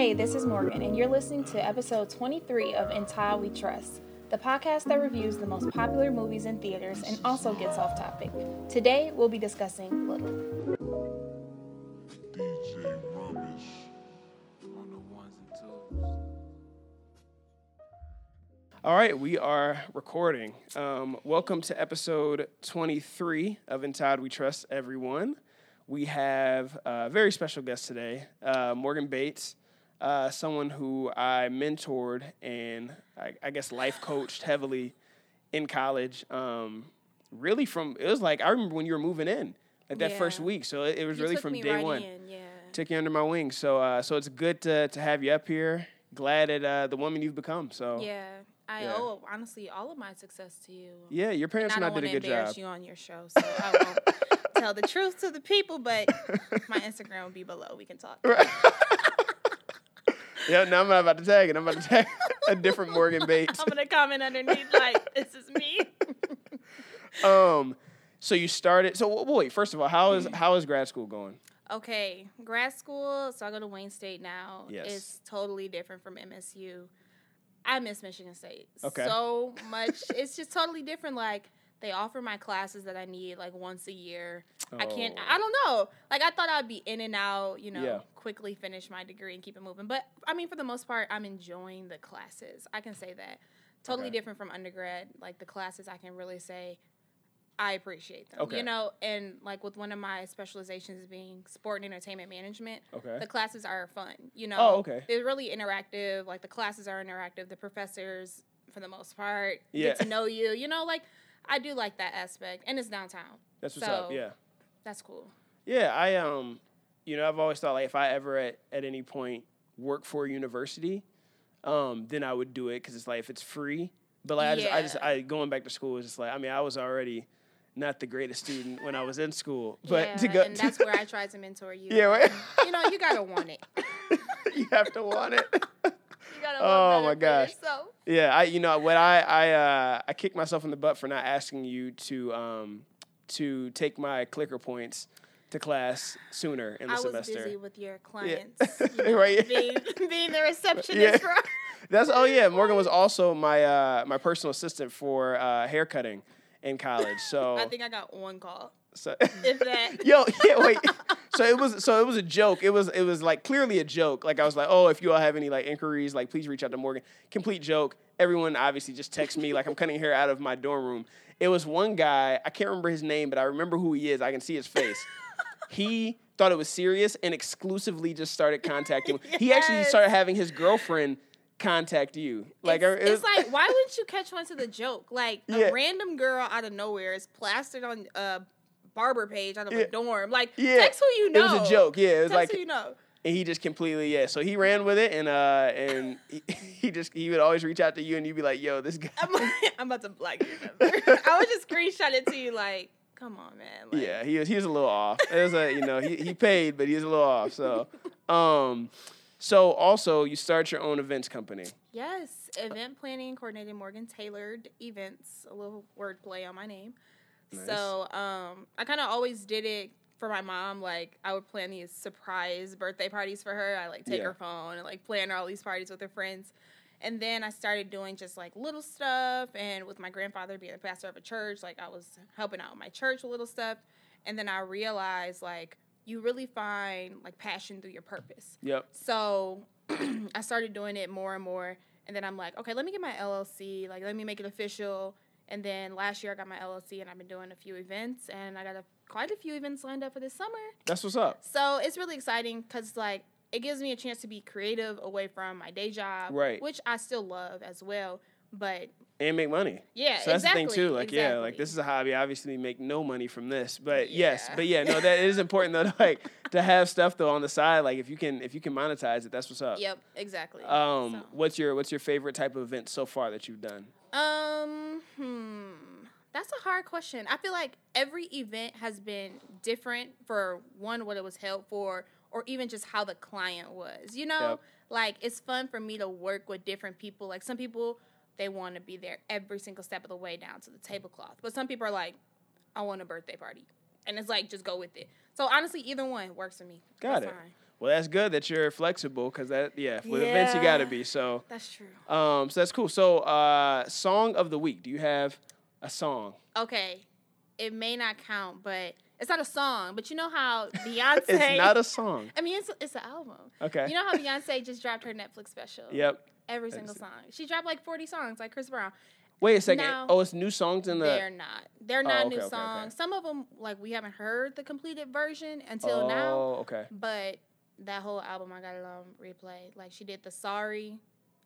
Hey, this is Morgan, and you're listening to episode 23 of In Tile We Trust, the podcast that reviews the most popular movies in theaters and also gets off topic. Today, we'll be discussing Little. DJ Rubbish on the ones and twos. All right, we are recording. Um, welcome to episode 23 of Inside We Trust Everyone. We have a very special guest today, uh, Morgan Bates, uh, someone who I mentored and I, I guess life coached heavily in college. Um, really, from it was like I remember when you were moving in, like that first week. So it, it was You really from day right one. in, yeah. Took you under my wing. So uh, so it's good to to have you up here. Glad at uh, the woman you've become. So Yeah, I Yeah. owe honestly all of my success to you. Yeah, your parents I and I don't did a good job. you on your show, so I won't tell the truth to the people. But my Instagram will be below. We can talk. Yeah, now I'm not about to tag it. I'm about to tag a different Morgan Bates. I'm gonna comment underneath like this is me. Um, so you started. So w- wait, first of all, how is how is grad school going? Okay, grad school. So I go to Wayne State now. Yes. It's totally different from MSU. I miss Michigan State Okay. so much. it's just totally different. Like they offer my classes that I need like once a year. I can't. Oh. I don't know. Like I thought I'd be in and out. You know, Yeah. quickly finish my degree and keep it moving. But I mean, for the most part, I'm enjoying the classes. I can say that. Totally Okay. different from undergrad. Like the classes, I can really say. I appreciate them. Okay. You know, and like with one of my specializations being sport and entertainment management, Okay. the classes are fun. You know, Oh, okay. They're really interactive. Like the classes are interactive. The professors, for the most part, Yeah. get to know you. You know, like I do like that aspect, and it's downtown. That's what's up. Yeah. That's cool. Yeah. I um, you know, I've always thought like if I ever at at any point work for a university, um, then I would do it because it's like if it's free. But like I just, I just, I going back to school is just like I mean I was already not the greatest student when I was in school, but yeah, to go, and that's where I tried to mentor you. Yeah, right. you know, you gotta want it. you have to want it. Gotta Oh, my gosh. Yeah, I you know what I I uh, I kicked myself in the butt for not asking you to um to take my clicker points to class sooner in the I was semester. busy with your clients, you know, Right. being, being the receptionist Yeah. for That's oh yeah, Morgan was also my uh my personal assistant for uh hair cutting in college. So I think I got one call, so if that. Yo, yeah, wait. So it was so it was a joke. It was it was like clearly a joke. Like I was like, oh, if you all have any like inquiries, like please reach out to Morgan. Complete joke. Everyone obviously just text me like I'm cutting hair out of my dorm room. It was one guy, I can't remember his name, but I remember who he is. I can see his face. he thought it was serious and exclusively just started contacting. He actually started having his girlfriend contact you. Like it's, it was- it's like, why wouldn't you catch on to the joke? Like a random girl out of nowhere is plastered on a barber page out of Yeah. a dorm. Like Yeah. text who you know. It was a joke. Yeah, it was Text like who you know. and he just completely yeah. So he ran with it, and uh, and he, he just he would always reach out to you, and you'd be like, "Yo, this guy." I'm, like, I'm about to your number. I would just screenshot it to you like, come on, man. Like, Yeah, he was he was a little off. It was like you know he he paid, but he was a little off. So, um, so also you start your own events company. Yes, event planning, coordinating Morgan tailored events. A little wordplay on my name. Nice. So um, I kind of always did it for my mom. Like I would plan these surprise birthday parties for her. I like take Yeah. her phone and like plan all these parties with her friends. And then I started doing just like little stuff. And with my grandfather being the pastor of a church, like I was helping out my church with little stuff. And then I realized like you really find like passion through your purpose. Yep. So I started doing it more and more. And then I'm like, okay, let me get my LLC. Like, let me make it official. And then last year I got my LLC and I've been doing a few events. And I got a, quite a few events lined up for this summer. That's what's up. So it's really exciting because, like, it gives me a chance to be creative away from my day job, Right. which I still love as well. But And make money. yeah, So that's exactly, the thing too. Like yeah, like this is a hobby. Obviously, make no money from this, but yes, but yeah, no, that is important though. to, Like to have stuff though on the side. Like if you can if you can monetize it, that's what's up. Yep, exactly. Um, So- what's your what's your favorite type of event so far that you've done? Um, hmm. That's a hard question. I feel like every event has been different for one, what it was held for, or even just how the client was. You know, Yep. like it's fun for me to work with different people. Like some people, they want to be there every single step of the way down to the tablecloth, but some people are like, I want a birthday party, and it's like just go with it. So honestly, either one works for me. Got That's it. fine. Well, that's good that you're flexible because that yeah with events you gotta be. So That's true. um so that's cool. So uh song of the week. Do you have a song? Okay, it may not count, but it's not a song. But you know how Beyonce? It's not a song. I mean, it's it's an album. Okay. You know how Beyonce just dropped her Netflix special? Yep. Every single song. She dropped like 40 songs, like Chris Brown. Wait a second. Now- oh, it's new songs in the. They're not. They're Oh, not okay, new okay, okay. songs. Some of them, like we haven't heard the completed version until now. oh, now. okay. But that whole album, I got it on replay. Like she did the Sorry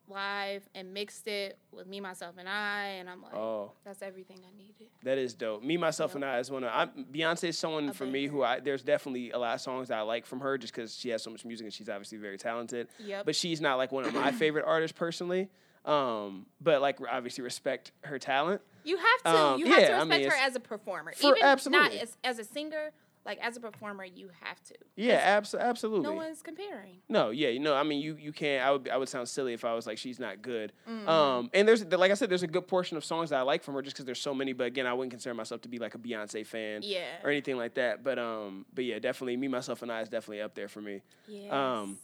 live and mixed it with Me, Myself, and I, and I'm like, Oh, that's everything I needed. that is dope. Me, myself, Yep. and I is one of I'm, Beyonce is someone for me who I there's definitely a lot of songs that I like from her just because she has so much music and she's obviously very talented. Yep. But she's not like one of my favorite artists personally. Um, but like obviously respect her talent. You have to. Um, you have yeah, to I respect mean, her as a performer. For- Even absolutely. not as, as a singer, like as a performer, you have to. Yeah, abs- absolutely. No one's comparing. No, yeah, you know, I mean, you you can't. I would I would sound silly if I was like she's not good. Mm-hmm. Um, and there's like I said, there's a good portion of songs that I like from her just because there's so many. But again, I wouldn't consider myself to be like a Beyonce fan Yeah. or anything like that. But um, but yeah, definitely me, myself, and I is definitely up there for me. Yes. Um,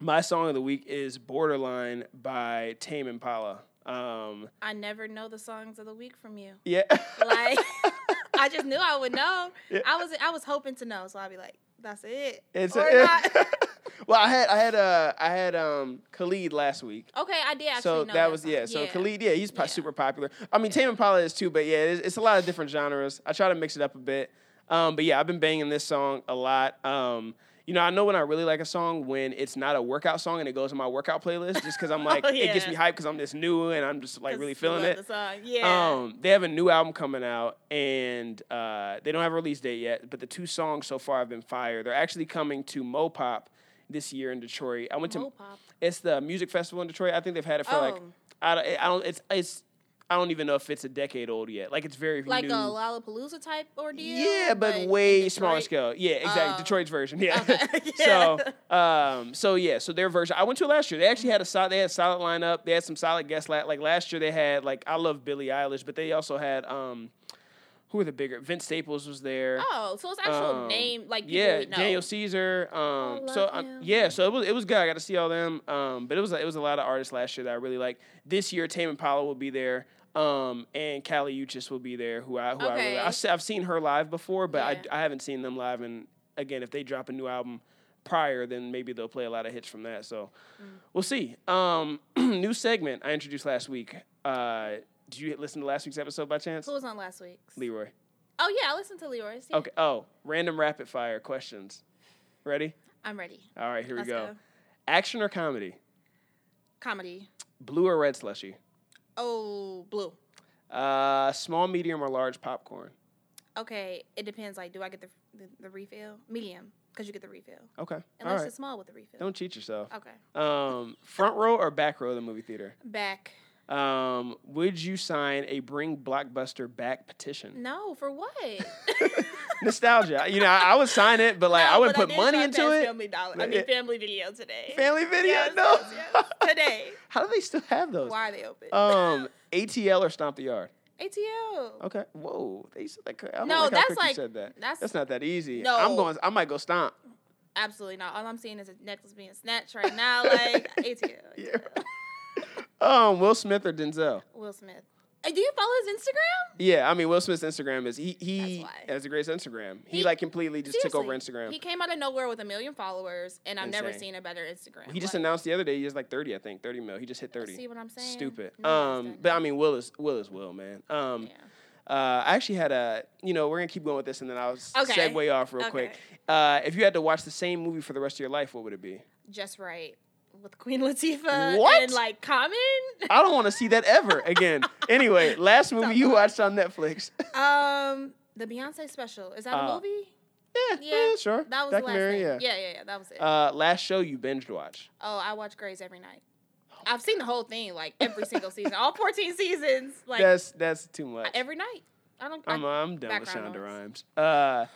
My song of the week is "Borderline" by Tame Impala. Um, I never know the songs of the week from you. yeah, Like I just knew I would know. Yeah. I was I was hoping to know, so I'd be like, that's it. it's or a, not. well, I had I had uh I had um Khalid last week. okay, I did actually so know that was yeah. So Khalid, yeah, he's po- Yeah. super popular. I mean, Tame Impala is too, but yeah, it's, it's a lot of different genres. I try to mix it up a bit. Um, but yeah, I've been banging this song a lot. Um, you know, I know when I really like a song when it's not a workout song and it goes in my workout playlist, just because I'm like, Oh, it gets me hyped because I'm just new and I'm just like really feeling it. The song. Yeah. Um, they have a new album coming out, and uh, they don't have a release date yet. But the two songs so far have been fire. They're actually coming to Mopop this year in Detroit. I went to Mopop. it's the music festival in Detroit. I think they've had it for like Oh. I don't, I don't it's it's I don't even know if it's a decade old yet. Like it's very like new. a Lollapalooza type ordeal. yeah, but, way smaller scale. Yeah, exactly. Oh. Detroit's version. Yeah. Okay, so, um, so yeah, so their version. I went to it last year. They actually had a solid. They had a solid lineup. They had some solid guests. Like last year, they had like I love Billie Eilish, but they also had um, who were the bigger? Vince Staples was there. Oh, so it's actual Um, name like people yeah, we know. Daniel Caesar. Um, Oh, so love um, him. yeah, so it was it was good. I got to see all them. Um, but it was it was a lot of artists last year that I really like. This year, Tame Impala will be there. Um, and Kali Uchis will be there. Who I who I really Okay. I've, I've seen her live before, but Yeah. I I haven't seen them live. And again, if they drop a new album prior, then maybe they'll play a lot of hits from that. So Mm. we'll see. Um, new segment I introduced last week. Uh, did you listen to last week's episode by chance? Who was on last week's? Leroy. Oh yeah, I listened to Leroy's. Yeah. Okay. Oh, random rapid fire questions. Ready? I'm ready. All right, here Let's we go. go. Action or comedy? Comedy. Blue or red slushy? Oh, blue. Uh, small, medium, or large popcorn? Okay, it depends. Like, do I get the the, the refill? Medium, because you get the refill. Okay. Unless right. it's small with the refill. Don't cheat yourself. Okay. Um, front row or back row of the movie theater? Back. Um, would you sign a Bring Blockbuster Back petition? No, for what? Nostalgia. You know, I, I would sign it, but like No, I wouldn't put did money into it. Family Dollar. I mean, Family Video today. Family video? Yes, no. yes. Today. How do they still have those? Why are they open? Um, ATL or Stomp the Yard? ATL. Okay. Whoa. They said like I No, like that's like- said that. that's- That's not that easy. No. I'm going. I might go stomp. Absolutely not. All I'm seeing is a necklace being snatched right now. Like ATL. Yeah. Um, Will Smith or Denzel? Will Smith. Hey, do you follow his Instagram? Yeah, I mean Will Smith's Instagram is he he That's why. has a great Instagram. He, He- like completely just took over Seriously, Instagram. He came out of nowhere with a million followers, and I've never Insane. seen a better Instagram. He just Like, announced the other day he has like 30, I think, 30 mil. He just hit 30. See what I'm saying? Stupid. No Um, but I mean Will is Will is Will, man. Um, Yeah. uh, I actually had a you know we're gonna keep going with this and then I'll s- Okay. segue off real quick. Uh, if you had to watch the same movie for the rest of your life, what would it be? Just right with Queen Latifah What? and like Common. I don't want to see that ever again. anyway, last movie you watched on Netflix. um, the Beyonce special is that a Uh, movie? yeah, yeah, sure. That was the last yeah. yeah, yeah, yeah. That was it. Uh, last show you binged watch. oh, I watch Grey's every night. I've seen the whole thing, like every single season, all 14 seasons, like that's that's too much. every night. I don't. I'm, I, I'm done with Shonda. Rhimes. Uh,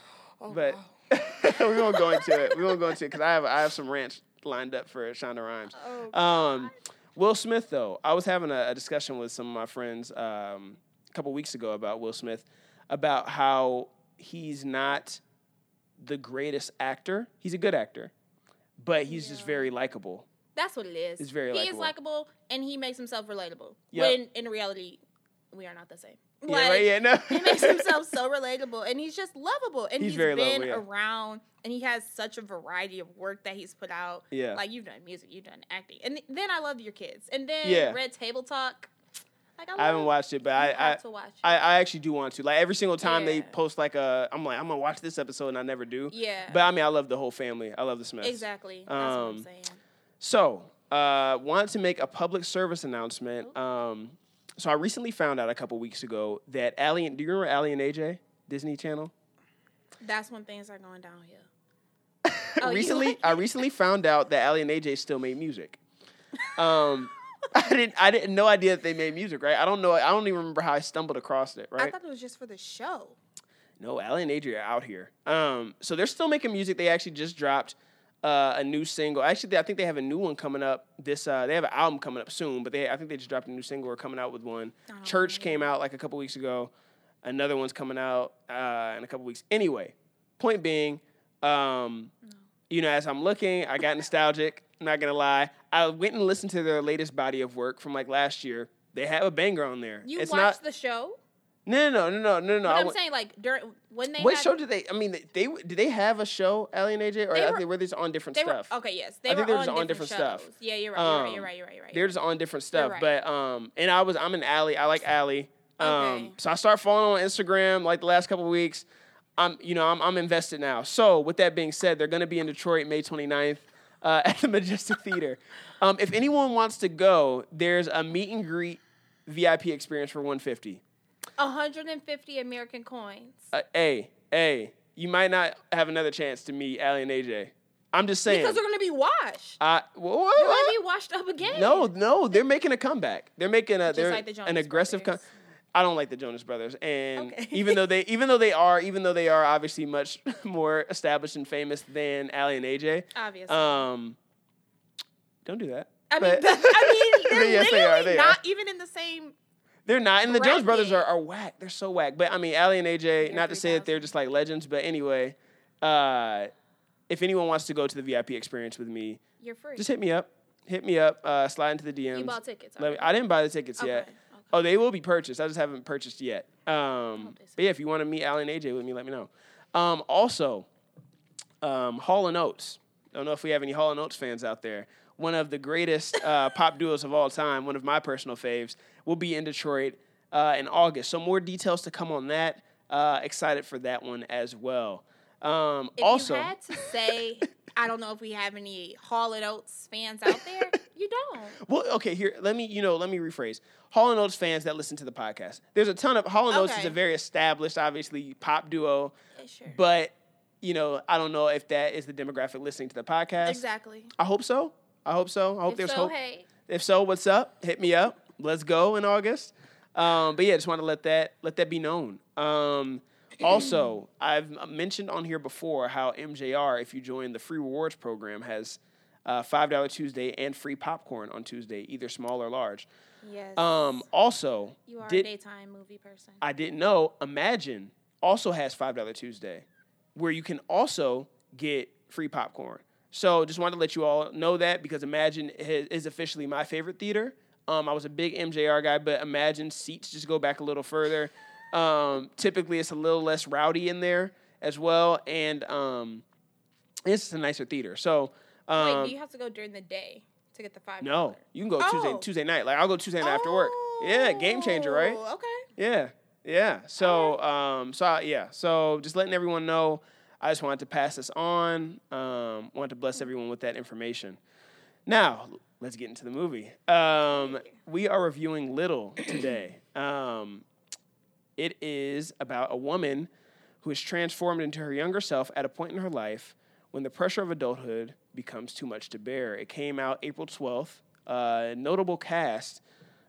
oh, but wow. we won't go into it. We won't go into it because I have I have some rants lined up for Shonda Rhimes. Oh, Um, Will Smith though, I was having a, a discussion with some of my friends um, a couple weeks ago about Will Smith, about how he's not the greatest actor. He's a good actor, but he's just very likable. That's what it is. He's very he is likable. likable, and he makes himself relatable. Yep. When in reality, we are not the same. Yeah, right. Yeah, no. he makes himself so relatable, and he's just lovable. And He's he's been lovable, yeah. around, and he has such a variety of work that he's put out. Yeah. like you've done music, you've done acting, and then I love your kids, and then Yeah. Red Table Talk. Like I, I haven't watched it, but I, I to watch. it. I, I actually do want to. Like every single time they post like a, I'm like I'm gonna watch this episode, and I never do. yeah, But I mean, I love the whole family. I love the Smiths. exactly. That's what Um, I'm saying. So, uh, want to make a public service announcement. Um, so I recently found out a couple weeks ago that Aly, do you remember Aly and AJ, Disney Channel? That's when things are going downhill. Oh, recently, I recently found out that Aly and AJ still made music. Um, I didn't, I didn't no idea that they made music. Right? I don't know. I don't even remember how I stumbled across it. Right. I thought it was just for the show. No, Aly and Adria are out here. Um, so they're still making music. They actually just dropped uh, a new single. Actually, I think they have a new one coming up. This uh, they have an album coming up soon, but they I think they just dropped a new single or coming out with one. Oh, Church came out like a couple weeks ago. Another one's coming out uh, in a couple weeks. Anyway, point being, um, you know, as I'm looking, I got nostalgic. not gonna lie. I went and listened to their latest body of work from like last year. They have a banger on there. You it's watched not. the show? No, no, no, no, no, no. But I I'm saying like during when they what had, show did they? I mean, they, they did they have a show, Aly and AJ, or They I were- think were they just on different they stuff? were okay. Yes, they I were they were on, just on different, different stuff. Yeah, you're right. You're right. Um, You're right. You're right. You're right. They're just on different stuff. right. But um, and I was I'm an Aly. I like Aly. Um, Okay. so I start following on Instagram like the last couple of weeks. I'm you know I'm I'm invested now. So with that being said, they're gonna be in Detroit May 29th. Uh, at the Majestic Theater. Um, if anyone wants to go, there's a meet and greet VIP experience for 150. 150 American coins. Uh, hey, A, you might not have another chance to meet Aly and AJ. I'm just saying. because they're gonna be washed. I, what? They're gonna be washed up again. No, no, they're making a comeback. They're making a they're like the an aggressive. Com- I don't like the Jonas Brothers, and Okay. even though they even though they are even though they are obviously much more established and famous than Aly and AJ, obviously. um, don't do that. I mean, But- but, I mean, they're Yes, they are, literally they not are. even in the same. They're not, and the Jonas Brothers are, are whack. They're so whack. But I mean, Aly and AJ. They're not to say that they're just like legends, but anyway, uh, if anyone wants to go to the VIP experience with me, You're free. just hit me up. Hit me up. Uh, slide into the DMs. you bought tickets. Let me. I didn't buy the tickets Okay, yet. okay. Oh, they will be purchased. I just haven't purchased yet. Um, but yeah, if you want to meet Aly and AJ with me, let me know. Um, also, um, Hall and Oates. I don't know if we have any Hall and Oates fans out there. One of the greatest uh, pop duos of all time, one of my personal faves, will be in Detroit uh, in August. So more details to come on that. Uh, excited for that one as well. Um, If also, you had to say, I don't know if we have any Hall and Oates fans out there. You don't. Well, okay, here let me you know let me rephrase. Hall and Oates fans that listen to the podcast, there's a ton of Hall and Oates is a very established, obviously pop duo, Yeah, sure. but you know I don't know if that is the demographic listening to the podcast. exactly. I hope so. I hope so. I hope If there's so, hope. hey, If so, what's up? Hit me up. Let's go in August. Um, but yeah, just want to let that let that be known. Um, also, I've mentioned on here before how MJR, if you join the free rewards program, has uh, five dollar Tuesday and free popcorn on Tuesday, either small or large. yes. Um, also, you are did a daytime movie person. I didn't know. Emagine also has five dollar Tuesday, where you can also get free popcorn. So just wanted to let you all know that because Emagine is, is officially my favorite theater. Um, I was a big MJR guy, but Emagine seats just go back a little further. Um, typically, it's a little less rowdy in there as well, and um, it's just a nicer theater. So. Um, Wait, do you have to go during the day to get the five? no, you can go Tuesday Oh. Tuesday night. Like I'll go Tuesday night after work. Yeah, game changer, right? Oh, Okay. Yeah, yeah. So, um, so I- yeah. So just letting everyone know. I just wanted to pass this on. Um, wanted to bless everyone with that information. Now let's get into the movie. Um, we are reviewing Little today. Um, it is about a woman who is transformed into her younger self at a point in her life when the pressure of adulthood becomes too much to bear. It came out April 12th. Uh, notable cast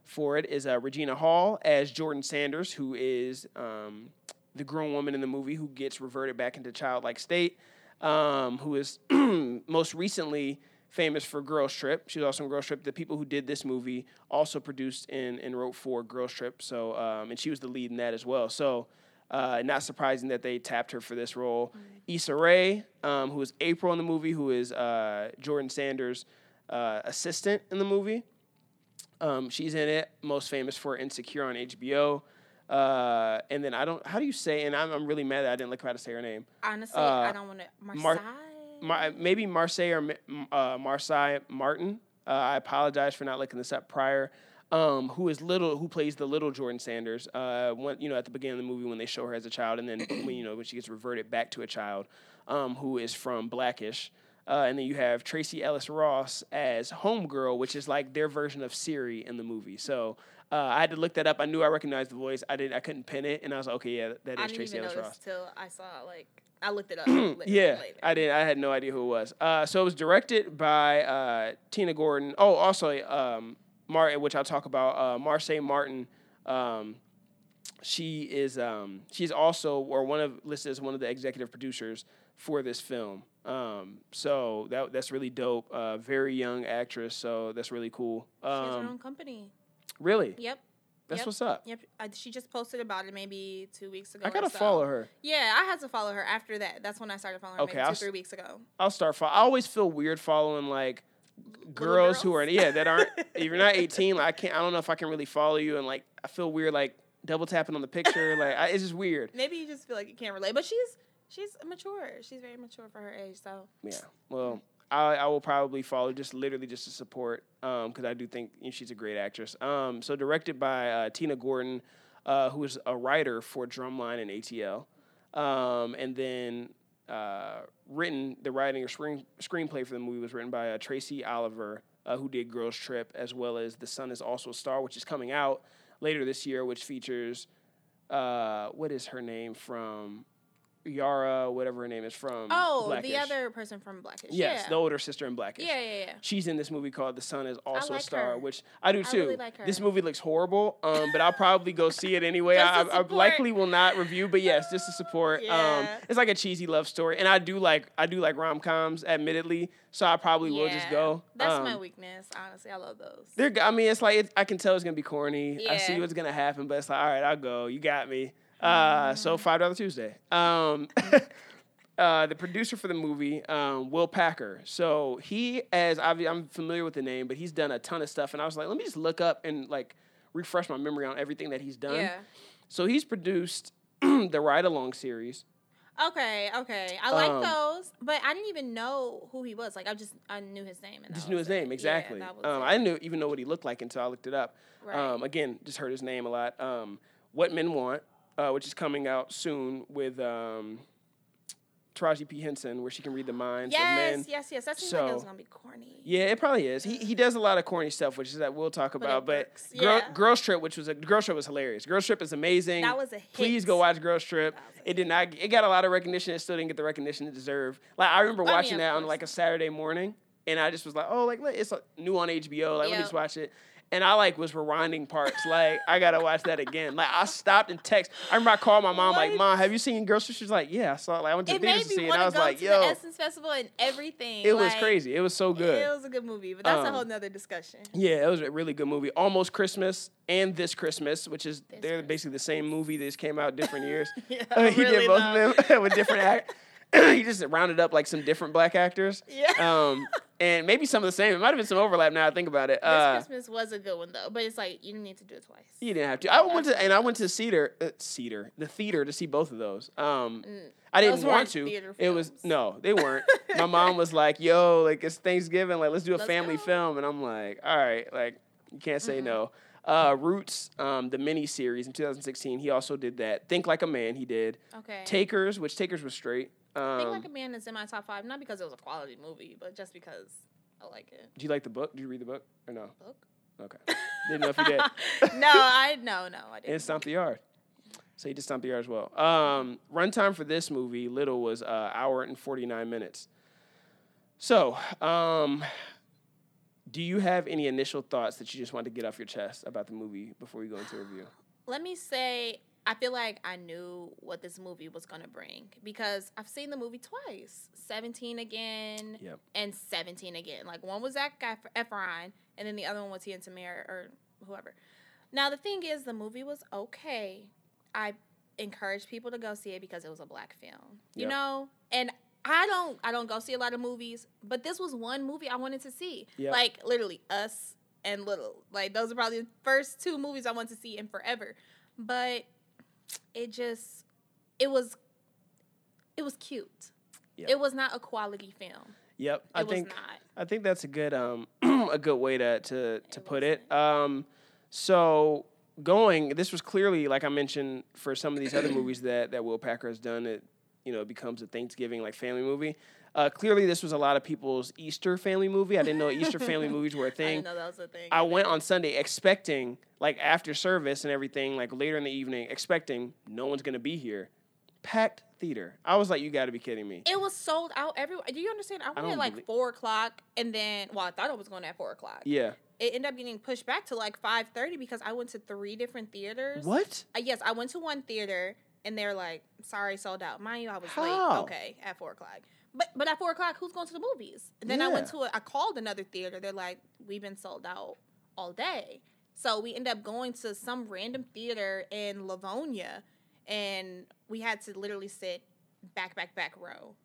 for it is uh, Regina Hall as Jordan Sanders, who is um, the grown woman in the movie who gets reverted back into childlike state, um, who is most recently famous for Girls Trip. She was also in Girls Trip. The people who did this movie also produced and, and wrote for Girls Trip. So, um, and she was the lead in that as well. So, Uh, not surprising that they tapped her for this role. Issa Rae, um, who is April in the movie, who is uh, Jordan Sanders' uh, assistant in the movie. Um, she's in it, most famous for Insecure on HBO. Uh, and then I don't, how do you say, and I'm, I'm really mad that I didn't look how to say her name. Honestly, Uh, I don't want to. Marseille. Mar- Mar- maybe Marseille or uh, Marsai Martin. Uh, I apologize for not looking this up prior. Um, who is little? Who plays the little Jordan Sanders? Uh, when, you know, at the beginning of the movie when they show her as a child, and then when you know when she gets reverted back to a child, um, who is from Blackish. Uh, and then you have Tracee Ellis Ross as Homegirl, which is like their version of Siri in the movie. So uh, I had to look that up. I knew I recognized the voice. I didn't. I couldn't pin it, and I was like, okay, yeah, that I Tracee Ellis Ross. till I saw like I looked it up. later, Yeah, later. I did. I had no idea who it was. Uh, so it was directed by uh, Tina Gordon. Oh, also um, Martin, which I'll talk about. Uh, Marsai Martin. Um, she is. Um, she's also, or one of listed as one of the executive producers for this film. Um, so that that's really dope. Uh, very young actress. So that's really cool. She has her Um, own company. really, Yep. that's yep. what's up. Yep. I, she just posted about it maybe two weeks ago. I gotta so. follow her. Yeah, I had to follow her after that. That's when I started following her. Okay, maybe two, three weeks ago. I'll start. Fo- I always feel weird following like girls, who are girls? yeah that aren't. if you're not 18, like I can't. I don't know if I can really follow you, and like I feel weird like double tapping on the picture. like I, it's just weird. Maybe you just feel like you can't relate, but she's she's mature. She's very mature for her age. So Yeah. Well, I, I will probably follow just literally just to support because I do think you know, she's a great actress. Um, so directed by uh, Tina Gordon, uh, who is a writer for Drumline and ATL, um, and then uh, written the writing or screen screenplay for the movie was written by uh, Tracy Oliver, uh, who did Girls Trip, as well as The Sun Is Also a Star, which is coming out later this year, which features uh, what is her name from Yara, whatever her name is from. oh, Blackish. the other person from Blackish. Yes, yeah. the older sister in Blackish. yeah, yeah, yeah. She's in this movie called The Sun is Also like a Star, her. which I do I too. really like This movie looks horrible, um, but I'll probably go see it anyway. I, I, I likely will not review, but yes, just to support. Um, Yeah. it's like a cheesy love story, and I do like I do like rom coms, admittedly. So I probably will just go. That's Um, my weakness. Honestly, I love those. They're, I mean, it's like it, I can tell it's gonna be corny. I see what's gonna happen, but it's like, all right, I'll go. You got me. Uh, so five dollar Tuesday. Um, uh, the producer for the movie, um, Will Packer. So he, as obvi- I'm familiar with the name, but he's done a ton of stuff, and I was like, let me just look up and like refresh my memory on everything that he's done. Yeah. So he's produced the Ride Along series. Okay, okay. I like Um, those, but I didn't even know who he was. Like I just I knew his name and Just knew his it. name exactly. was um. I didn't even know what he looked like until I looked it up. Right. Um, again, just heard his name a lot. Um, what Men Want, uh, which is coming out soon with um, Taraji P Henson, where she can read the minds of men. yes, yes, yes. That seems like it was So- gonna be corny. Yeah, it probably is. He he does a lot of corny stuff, which is that we'll talk But about. But. Girl, Yeah. Girls Trip, which was a Girls Trip was hilarious. Girls Trip is amazing. That was a hit. Please go watch Girls Trip. That was a It did not. It got a lot of recognition. It still didn't get the recognition it deserved. Like I remember I mean, watching that on like a Saturday morning, and I just was like, oh, like it's new on HBO. Like let me just watch it. And I like was rewinding parts. Like I gotta watch that again. Like I stopped and text. I remember I called my mom. Like, mom, have you seen Girls? She's like, yeah, I saw it. Like I went to It the theaters made to see it. And I was go like, to yo, the Essence Festival and everything. it was crazy. It was so good. It was a good movie, but that's a Um, whole nother discussion. Yeah, it was a really good movie. Almost Christmas and This Christmas, which is This they're basically the same movie. Just came out different years. Yeah, Uh, he really did both though. of them with different act. he just rounded up like some different black actors. Yeah. Um, and maybe some of the same. It might have been some overlap. Now I think about it. This Uh, Christmas was a good one though, but it's like you didn't need to do it twice. you didn't have to. I went to and I went to Cedar, uh, Cedar, the theater to see both of those. Um, I didn't want to. It was no, they weren't. My mom was like, "Yo, like it's Thanksgiving, like let's do a Let's family go. film," and I'm like, "All right, like you can't say no." Uh, Roots, um, the mini series in 2016, he also did that. Think Like a Man, he did. Okay. Takers, which Takers was straight. Um, Think Like a Man is in my top five, not because it was a quality movie, but just because I like it. do you like the book? Did you read the book or no? Book? Okay, didn't know if you did. no, I no no I didn't. and Stomp the Yard. So he did Stomp the Yard as well. Um, runtime for this movie, Little, was uh, hour and 49 minutes. So, um, do you have any initial thoughts that you just want to get off your chest about the movie before we go into review? Let me say, I feel like I knew what this movie was gonna bring because I've seen the movie twice, Seventeen again, Yep. and Seventeen again. Like one was Zac Ef- Efron, and then the other one was he and Tamir or whoever. Now the thing is, the movie was okay. I encourage people to go see it because it was a black film. You Yep. know? And I don't I don't go see a lot of movies, but this was one movie I wanted to see. Yep. Like literally us and Little. Like those are probably the first two movies I want to see in forever. But it just it was it was cute. Yep. It was not a quality film. Yep. It I was think not. I think that's a good um a good way to to to put it. Um so going this was clearly like I mentioned for some of these other movies that that Will Packer has done it you know it becomes a Thanksgiving like family movie. Uh, clearly this was a lot of people's Easter family movie. I didn't know Easter family movies were a I thing. didn't know that was a thing. I went on Sunday expecting, like after service and everything, like later in the evening, expecting no one's gonna be here. Packed theater. I was like, you got to be kidding me. It was sold out everywhere. Do you understand? I went don't at like believe- four o'clock, and then well, I thought it was going at four o'clock. Yeah. It ended up getting pushed back to like five thirty because I went to three different theaters. What? Uh, yes, I went to one theater, and they're like, "Sorry, sold out." Mind you, I was How? late. Okay, at four o'clock. But but at four o'clock, who's going to the movies? And then I went to a, I called another theater. They're like, "We've been sold out all day." So we ended up going to some random theater in Livonia, and we had to literally sit back, back, back row,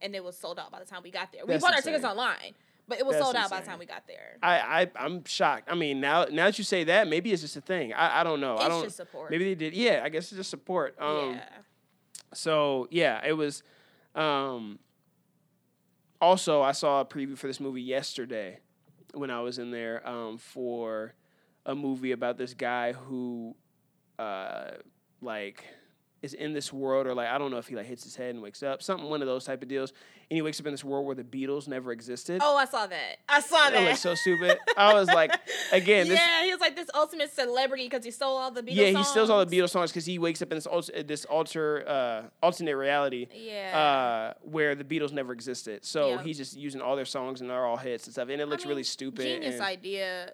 and it was sold out by the time we got there. We That's bought our tickets online, but it was That's sold out by the time we got there. I, I I'm shocked. I mean, now now that you say that, maybe it's just a thing. I, I don't know. I It's don't. just support. Maybe they did. Yeah, I guess it's just support. Um, yeah. So yeah, it was. Um, also, I saw a preview for this movie yesterday when I was in there um, for a movie about this guy who, uh, like, is in this world or like I don't know if he like hits his head and wakes up, something one of those type of deals, and he wakes up in this world where the Beatles never existed. Oh, I saw that. I saw That that. looks so stupid. I was like, again, this, yeah, he was like this ultimate celebrity because he stole all the Beatles. yeah, he steals all the. Beatles songs because he wakes up in this alter, this alter uh, alternate reality Yeah. uh, where the Beatles never existed. So Yeah. he's just using all their songs and they're all hits and stuff, and it looks I really stupid. Genius and idea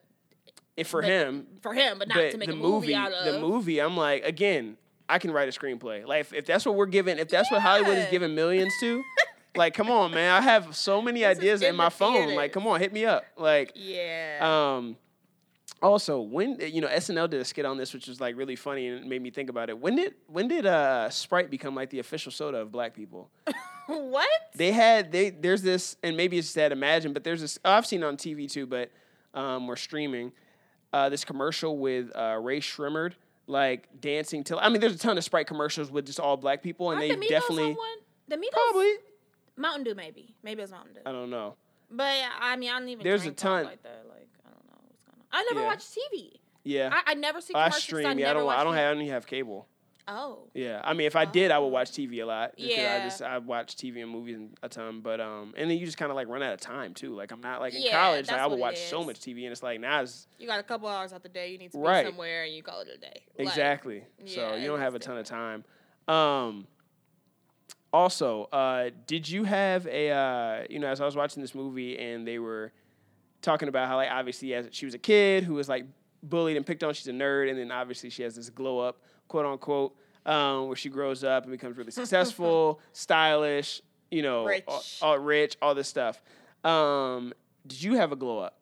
if for but- him, for him, but not but to make the a movie, movie, out of. the movie, I'm like, again, I can write a screenplay. Like if, if that's what we're giving, if that's what Hollywood is giving millions to, like, come on, man, I have so many This ideas in my phone. Like, come on, hit me up. Like, Yeah. um, also, when you know SNL did a skit on this, which was like really funny and it made me think about it. When did when did uh, Sprite become like the official soda of Black people? what? They had they there's this, and maybe it's sad imagine, but there's this. Oh, I've seen it on TV too, but um, we're streaming uh, this commercial with uh, Rae Sremmurd like dancing till. I mean, there's a ton of Sprite commercials with just all black people, and Aren't they the definitely? The Migos? probably Mountain Dew, maybe. Maybe it's Mountain Dew. I don't know. But I mean, I don't even. There's a ton. like that. Like I don't know what's going on. I never Yeah. watch TV. Yeah, I, I never see I stream. I Yeah, I don't. watch I don't TV. have. I don't even have cable. Oh. Yeah, I mean, if I did, I would Oh. watch TV a lot. 'cause I just I watch TV and movies a ton, but um, and then you just kind of like run out of time too. Like I'm not like in Yeah, college, like, I would it watch so much TV, and it's like now it's You got a couple hours out the day. You need to be Right. somewhere, and you call it a day. Like, exactly. so yeah, you don't have a ton of time. Um, also, uh, did you have a uh, you know as I was watching this movie and they were talking about how like obviously as she was a kid who was like bullied and picked on, she's a nerd, and then obviously she has this glow up, quote unquote, um, where she grows up and becomes really successful, stylish, you know, Rich. All, all rich, all this stuff. Um, did you have a glow up?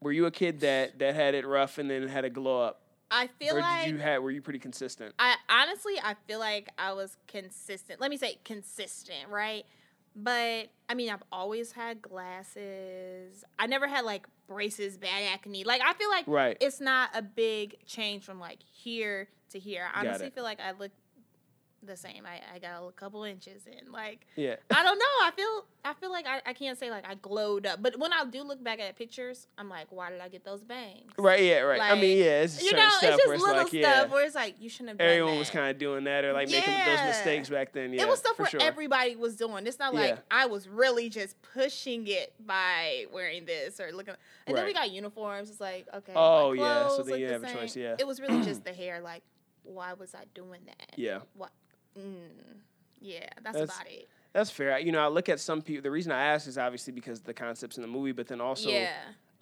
Were you a kid that that had it rough and then had a glow up, I feel or like did you had were you pretty consistent? I honestly I feel like I was consistent. Let me say consistent, right? But I mean, I've always had glasses. I never had like braces, bad acne. Like I feel like Right. it's not a big change from like here to here. I Got honestly it. feel like I look the same. I, I got a couple inches in. Like Yeah. I don't know. I feel I feel like I, I can't say like I glowed up. But when I do look back at pictures, I'm like, why did I get those bangs? Right, yeah, right. I mean, yeah, it's You know, stuff it's just little like, stuff yeah, where it's like you shouldn't have done everyone that. was kind of doing that or like making those mistakes back then. Yeah, it was stuff for where sure. everybody was doing. It's not like Yeah. I was really just pushing it by wearing this or looking. And then we got uniforms. It's like okay. Oh, my yeah, so clothes then you the have a choice, yeah. It was really just the hair. Like, why was I doing that? yeah, What? Mm, yeah, that's, That's- about it. that's fair. You know, I look at some people. The reason I ask is obviously because the concepts in the movie, but then also, yeah.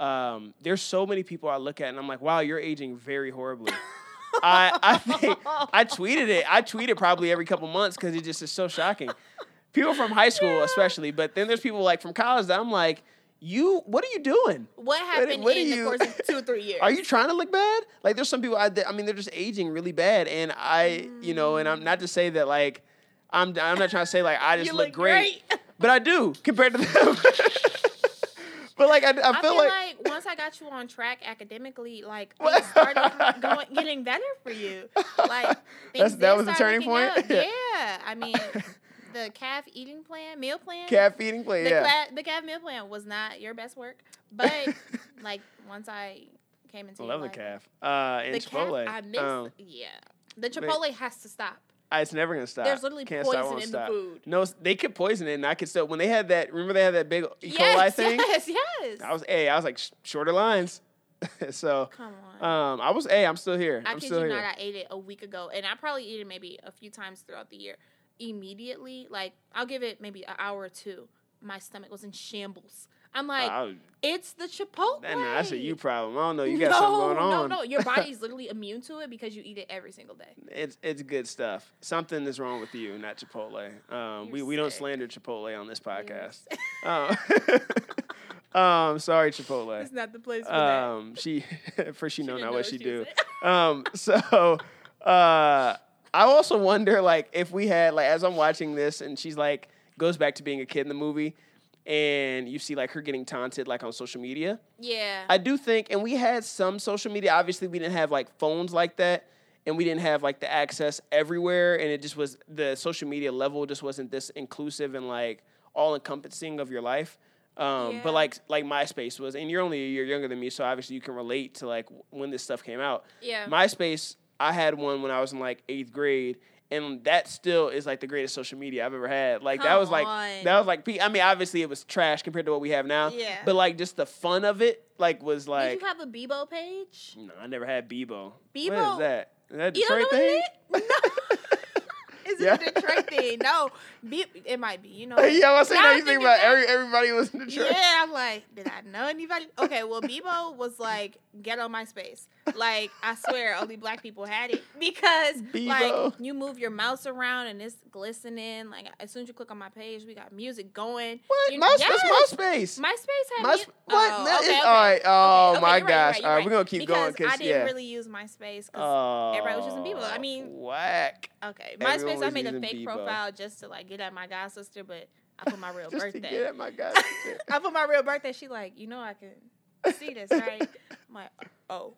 um, there's so many people I look at and I'm like, wow, you're aging very horribly. I I think I tweeted it. I tweet it probably every couple months because it just is so shocking. People from high school, Yeah. especially, but then there's people like from college that I'm like, you what are you doing? What happened what in are the you- course of two or three years? Are you trying to look bad? Like there's some people I I mean they're just aging really bad and I you know and I'm not to say that like I'm I'm not trying to say like I just look, look great, great. but I do compared to them. but like I, I feel, I feel like, like, once I got you on track academically, like What? things started going, getting better for you. Like that was the turning point? up. Yeah, I mean, the calf eating plan, meal plan, calf feeding plan. the, yeah. cla- the calf meal plan was not your best work, but like once I came into I your love the calf. Uh, and the Chipotle. calf, I miss. um, yeah, the Chipotle has to stop. It's never gonna stop. There's literally Can't stop, poison won't in stop. the food. No, they could poison it, and I could still. When they had that, remember they had that big E. coli yes, thing. yes, yes. I was, hey, I was like sh- shorter lines. so, Come on. um, I was, hey, I'm still here. I I'm kid still you here. not, I ate it a week ago, and I probably eat it maybe a few times throughout the year. Immediately, like I'll give it maybe an hour or two. My stomach was in shambles. I'm like, it's the Chipotle. that- that's a you problem. I don't know. You got something going on. No, no, your body's literally immune to it because you eat it every single day. It's it's good stuff. Something is wrong with you, not Chipotle. Um, we You're we don't slander Chipotle on this podcast. Um, um, sorry, Chipotle. It's not the place for that. Um, she for she, She know didn't know what she she do. um, so uh, I also wonder like if we had like as I'm watching this and she's like goes back to being a kid in the movie, and you see like her getting taunted like on social media. Yeah. I do think, and we had some social media. Obviously, we didn't have like phones like that, and we didn't have like the access everywhere, and it just was the social media level just wasn't this inclusive and like all encompassing of your life. Um, Yeah. But like like MySpace was, and you're only a year younger than me, so obviously you can relate to like when this stuff came out. yeah. MySpace, I had one when I was in like eighth grade, and that still is like the greatest social media I've ever had. Like that was like on. that was like I mean obviously it was trash compared to what we have now. Yeah. But like just the fun of it, like was like Did you have a Bebo page? no, I never had Bebo. Bebo? is that? Is that You Detroit know thing? what it is? Yeah. a Detroit thing. No, Be- it might be. You know. yeah, I was saying that you think about every everybody was in Detroit. Yeah, I'm like, did I know anybody? Okay, well, Bebo was like, get on MySpace. Like, I swear, only black people had it because, Bebo. like, you move your mouse around and it's glistening. Like, as soon as you click on my page, we got music going. What? You- Mouse, Yes. MySpace. MySpace had My, mu- what? Oh, okay, okay. All right. Oh Okay, my you're right, you're gosh. right, all right, we're gonna keep because going Cause, I didn't yeah. really use MySpace because oh, everybody was using Bebo. I oh, mean- whack. okay, MySpace I made a fake Bebo. profile just to like get at my god sister, but I put my real Just to birthday. get at my God. I put my real birthday. She like, you know, I can see this, right? I'm like, oh,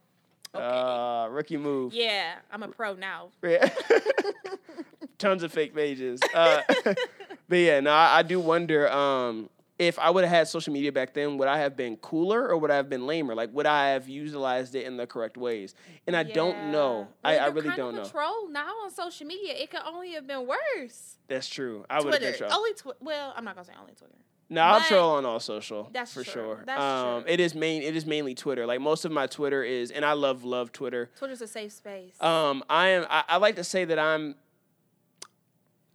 okay. Uh, rookie move. yeah, I'm a pro now. Yeah. Tons of fake pages. Uh, but yeah, no, I, I do wonder um, if I would have had social media back then, would I have been cooler or would I have been lamer? Like, would I have utilized it in the correct ways? And I don't know. Yeah. I, Well, I you're really don't know. troll now on social media. It could only have been worse. That's true. I would have Twitter, been troll. only twi- well, I'm not gonna say only Twitter. No, I'll troll on all social. That's for true. sure. That's um, true. It is main. It is mainly Twitter. Like most of my Twitter is, and I love love Twitter. Twitter's a safe space. Um, I am. I, I like to say that I'm.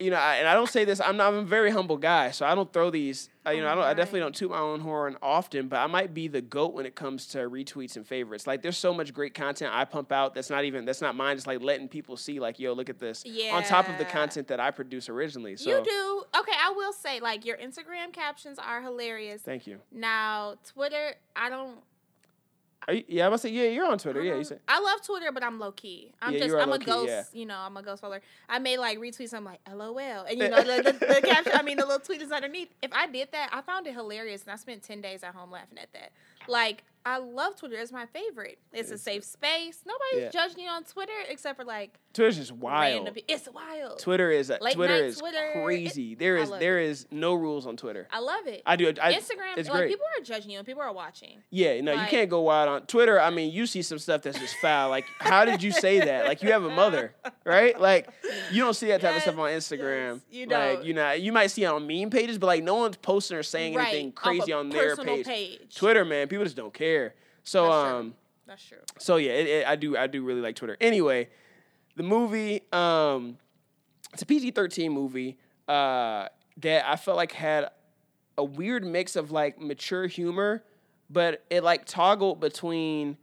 You know, I, and I don't say this. I'm not. I'm a very humble guy, so I don't throw these. Uh, you know, I don't. I definitely don't toot my own horn often, but I might be the goat when it comes to retweets and favorites. Like, there's so much great content I pump out that's not even that's not mine. It's like letting people see, like, yo, look at this. Yeah. On top of the content that I produce originally. So you do okay. I will say, like your Instagram captions are hilarious. thank you. Now Twitter, I don't. You, yeah, I was say yeah. You're on Twitter. Yeah, you don't- said. I love Twitter, but I'm low key. I'm Yeah, just I'm a low-key, ghost. yeah. You know, I'm a ghost follower. I may like retweet something like LOL, and you know the, the, the caption. I mean, the little tweet is underneath. If I did that, I found it hilarious, and I spent ten days at home laughing at that. Like I love Twitter. It's my favorite. It's a safe space. Nobody's Yeah. judging you on Twitter except for like Twitter's just wild. random. It's wild. Twitter is a, Twitter is Twitter, it- crazy. There I is there is no rules on Twitter. I love it. I do. I, Instagram, it's like great. people are judging you and people are watching. Yeah, no, you can't go wild on Twitter. I mean, you see some stuff that's just foul. Like, how did you say that? Like, you have a mother, right? Like, you don't see that type of stuff on Instagram. yes, you like, don't. you know, you might see it on meme pages, but like, no one's posting or saying anything crazy on their personal page. Twitter, man, people just don't care. So, That's true. um, That's true. so yeah, it, it, I do, I do really like Twitter. Anyway, the movie, um, it's a PG thirteen movie uh, that I felt like had a weird mix of like mature humor, but it like toggled between,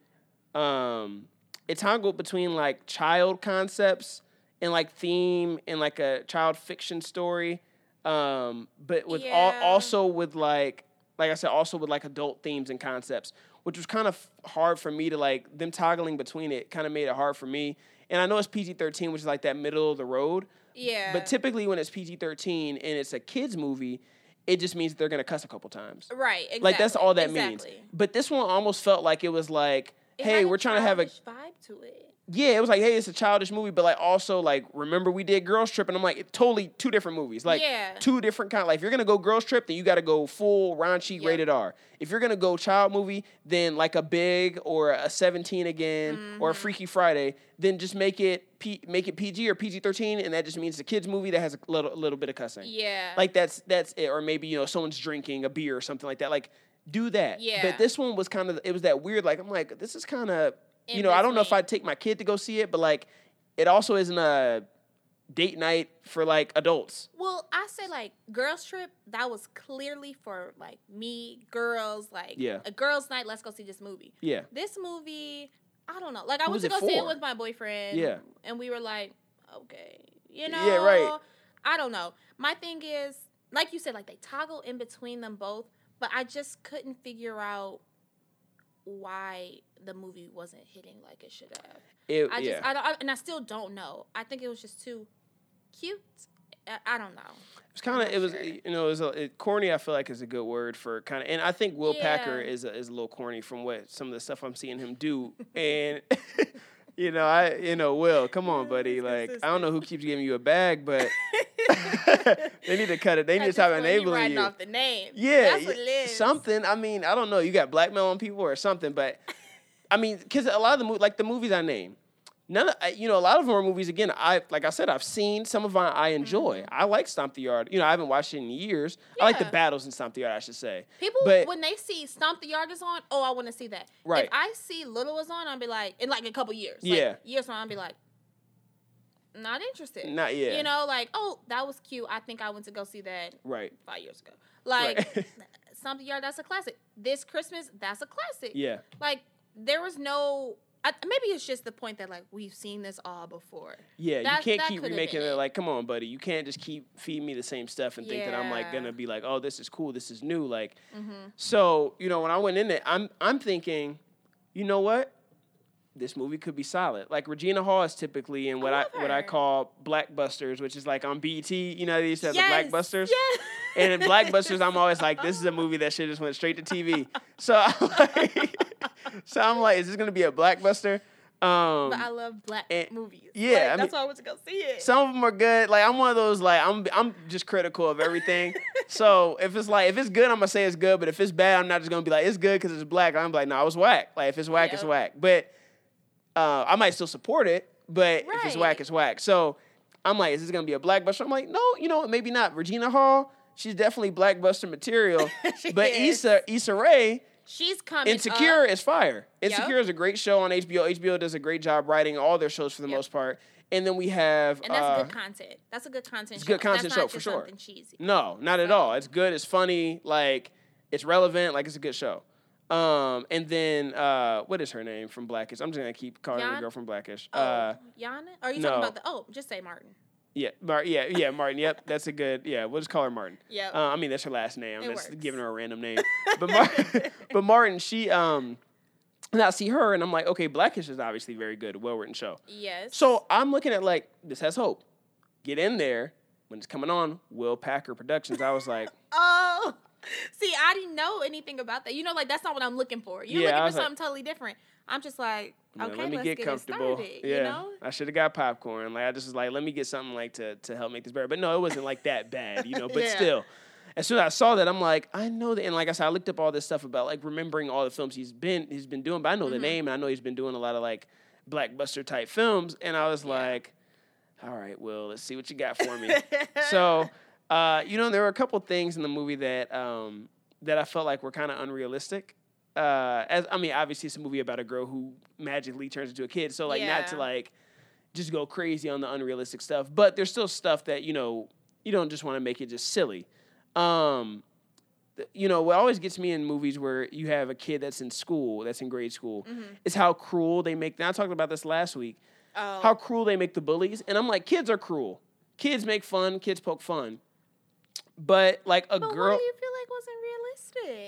um, it toggled between like child concepts and like theme and like a child fiction story, um, but with all, Yeah. also with like like I said, also with like adult themes and concepts, which was kind of hard for me to like them toggling between it. Kind of made it hard for me. And I know it's PG thirteen, which is like that middle of the road. Yeah. But typically, when it's PG thirteen and it's a kids movie, it just means they're gonna cuss a couple times. right. Exactly. Like that's all that means. But this one almost felt like it was like, It hey, we're trying to have a vibe to it. Yeah, it was like, hey, it's a childish movie, but like also like, remember we did Girls Trip, and I'm like, totally two different movies, like Yeah. two different kind. Like, if you're gonna go Girls Trip, then you got to go full raunchy Yep. rated R. If you're gonna go child movie, then like a Big or a 17 again or a Mm-hmm. Freaky Friday, then just make it P- make it PG or PG-13, and that just means it's a kids movie that has a little little bit of cussing. Yeah. Like that's that's it, or maybe you know someone's drinking a beer or something like that. Like do that. Yeah. But this one was kind of it was that weird. Like I'm like this is kind of In you know I don't know if. I'd take my kid to go see it, but like it also isn't a date night for like adults. Well, I say like girls trip. That was clearly for like me, girls, like Yeah. a girls' night. Let's go see this movie. Yeah. This movie, I don't know. Like I Who went to go see it with my boyfriend. Yeah. and we were like, okay, you know, Yeah, right. I don't know. My thing is, like you said, like they toggle in between them both, but I just couldn't figure out why the movie wasn't hitting like it should have. It, I just, yeah. I don't, I, and I still don't know. I think it was just too cute. I, I don't know. It was kind of it was sure. you know it was a, it, corny. I feel like is a good word for kind of, and I think Will Packer is a, is a little corny from what some of the stuff I'm seeing him do, and you know I you know Will, come on, buddy, like I don't know who keeps giving you a bag, but they need to cut it. They need to stop enabling you. off the name. Yeah, that's what it something. I mean, I don't know. You got blackmail on people or something, but I mean, because a lot of the mo- like the movies I name, none of you know a lot of them are movies. Again, I like I said, I've seen some of them. I enjoy. I like Stomp the Yard. You know, I haven't watched it in years. I like the Mm-hmm. Battles in Stomp the Yard. I should say. People but- when they see Stomp the Yard is on, oh, I want to see that. Right. If I see Little is on, I'll be like, in like a couple years. Yeah. Like, years from now, I'll be like, not interested. Not yet. You know, like, oh, that was cute. I think I went to go see that Right. five years ago. Like, Right. Stomp the Yard, that's a classic. This Christmas, that's a classic. yeah. Like, there was no. I, maybe it's just the point that like we've seen this all before. Yeah, That- you can't keep remaking it. it. Like, come on, buddy. You can't just keep feeding me the same stuff and think that I'm like gonna be like, oh, this is cool, this is new. Like, Mm-hmm. so you know, when I went in there, I'm I'm thinking, you know what? This movie could be solid. Like Regina Hall is typically in what I, love what I call Blackbusters, which is like on BET. You know, they used to have Yes, the Blackbusters. yes. And in Blackbusters, I'm always like, this is a movie that should just went straight to TV. So I'm like, so I'm like, is this gonna be a Blackbuster? Um, But I love black and- movies. yeah, Like, I mean- that's why I went to go see it. some of them are good. Like I'm one of those. Like I'm I'm just critical of everything. so if it's like if it's good, I'm gonna say it's good. But if it's bad, I'm not just gonna be like it's good because it's black. I'm like, no, nah, it was whack. Like if it's whack, it's whack. But uh, I might still support it. But if it's whack, it's whack. So I'm like, is this gonna be a blackbuster? I'm like, no, you know, maybe not. Regina Hall, she's definitely blackbuster material. But is. Issa Issa Rae, She's coming. Insecure up. is fire. Yep. Insecure is a great show on HBO. HBO does a great job writing all their shows for the Yep. most part. And then we have and that's uh, good content. That's a good content. it's show. good content that's show for sure. Cheesy. No, not at all. It's good. It's funny. Like it's relevant. Like it's a good show. Um, and then uh, what is her name from Blackish? I'm just gonna keep calling her the girl from Blackish. Oh, Uh, Yana? Are you no. talking about the? Oh, just say Martin. Yeah, Mar- yeah, yeah, Martin. Yep, that's a good. Yeah, we'll just call her Martin. Yeah. Uh, I mean, that's her last name. I'm It just works. giving her a random name. But Mar- but Martin, she um, and I see her and I'm like, okay, Blackish is obviously very good, well written show. yes. So I'm looking at like this has hope. Get in there when it's coming on. Will Packer Productions. I was like, Oh, see, I didn't know anything about that. You know, like that's not what I'm looking for. You're Yeah, looking for like- something totally different. I'm just like, you know, okay, let me let's get get, comfortable. started. yeah, You know? I should have got popcorn. Like I just was like, let me get something like to to help make this better. But no, it wasn't like that bad, you know. But Yeah. still, as soon as I saw that, I'm like, I know that. And like I said, I looked up all this stuff about like remembering all the films he's been he's been doing. But I know the Mhm. name, and I know he's been doing a lot of like blackbuster type films. And I was Yeah. like, all right, Will, let's see what you got for me. so uh, you know there were a couple things in the movie that um, that I felt like were kind of unrealistic. Uh, as I mean, obviously it's a movie about a girl who magically turns into a kid, so like not to like just go crazy on the unrealistic stuff, but there's still stuff that you know you don't just want to make it just silly. Um, you know what always gets me in movies where you have a kid that's in school, that's in grade school, Mhm. is how cruel they make. And I talked about this last week Oh, how cruel they make the bullies. And I'm like, kids are cruel. Kids make fun, kids poke fun. But like a but girl what do you feel like wasn't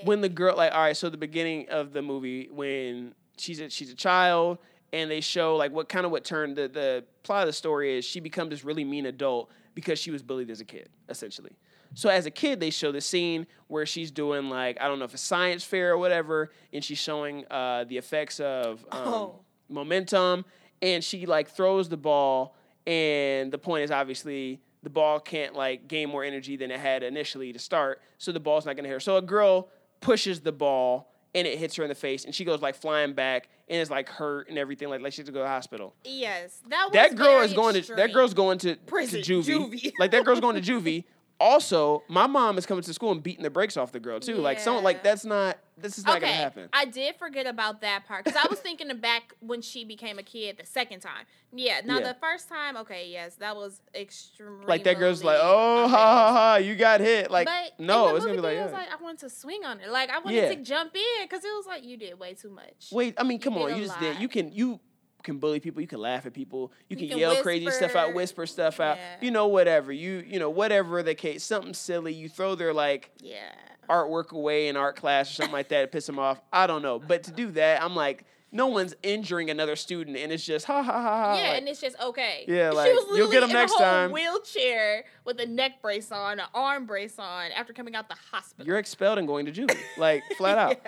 it. when the girl like all right so the beginning of the movie when she's a she's a child and they show like what kind of what turned the the plot of the story is she becomes this really mean adult because she was bullied as a kid essentially so as a kid they show the scene where she's doing like i don't know if it's science fair or whatever and she's showing uh, the effects of um, Oh. momentum and she like throws the ball and the point is obviously the ball can't like gain more energy than it had initially to start so the ball's not going to hit her so a girl pushes the ball and it hits her in the face and she goes like flying back and is like hurt and everything like like she has to go to the hospital yes, that was that girl is going to that girl's going to, Prison, to juvie. juvie. like that girl's going to juvie also my mom is coming to school and beating the brakes off the girl too like someone like that's not this is not okay, to happen I did forget about that part because I was thinking of back when she became a kid the second time. Yeah, now Yeah. the first time, okay, yes, that was extremely. like that girl's like oh ha ha ha you got hit like but no it's gonna be like, yeah. was like I wanted to swing on it. Like I wanted Yeah. to jump in because it was like you did way too much. Wait, I mean, come did on. You just did. You can you can bully people. You can laugh at people. You can, can yell crazy stuff out, whisper. whisper stuff out. Yeah. You know, whatever. You you know, whatever the case. Something silly. You throw their like Yeah. artwork away in art class or something like that to piss them off. I don't know. But to do that, I'm like, no one's injuring another student, and it's just ha ha ha ha. Yeah, like- and it's just okay. Yeah, she was you'll get literally 'em in next a whole time. Wheelchair with a neck brace on, an arm brace on after coming out the hospital. you're expelled and going to juvie, like flat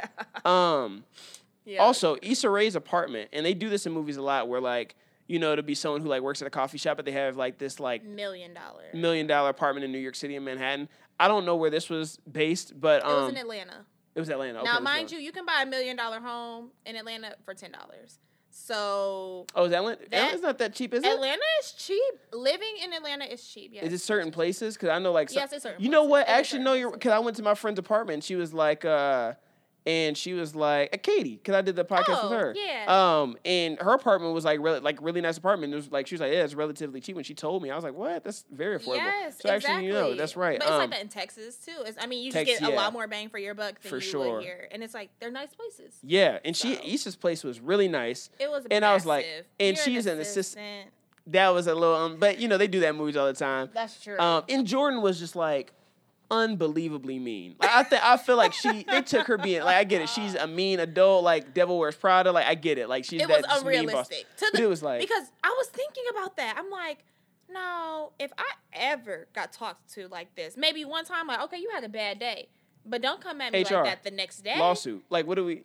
out. Um. Yeah. Also, Issa Rae's apartment, and they do this in movies a lot, where like you know to be someone who like works at a coffee shop, but they have like this like million dollar. million dollar apartment in New York City in Manhattan. I don't know where this was based, but It was um, in Atlanta. it was Atlanta. Okay, now, mind you, you can buy a million dollar home in Atlanta for ten dollars. So oh, is Atlanta? that- Atlanta's not that cheap, is it? Atlanta is cheap. Living in Atlanta is cheap. Yes. Is it certain places? Because I know like some- Yes, it's certain You know places. what? It Actually, no. You're because I went to my friend's apartment. She was like, uh, and she was like, uh, Katie, because I did the podcast Oh, with her. yeah. Um, and her apartment was like really, like really nice apartment. It was like she was like, yeah, it's relatively cheap. When she told me, I was like, what? That's very affordable. Yes, so actually, you know, exactly. that's right. But it's um, like that in Texas too. It's, I mean, you Tex- just get a yeah. lot more bang for your buck than For you sure. would here, and it's like they're nice places. yeah, and she So. Issa's place was really nice. It was, And I was like- and You're she's an assist- assistant. That was a little, um, but you know, they do that movies all the time. That's true. Um, and Jordan was just like unbelievably mean. Like I think I feel like she they took her being like I get it. She's a mean adult, like Devil Wears Prada. Like I get it. Like she's it that was boss. unrealistic. To the, it was like because I was thinking about that. I'm like, no, if I ever got talked to like this, maybe one time, like, okay, you had a bad day, but don't come at me HR. like that the next day. lawsuit. Like what do we?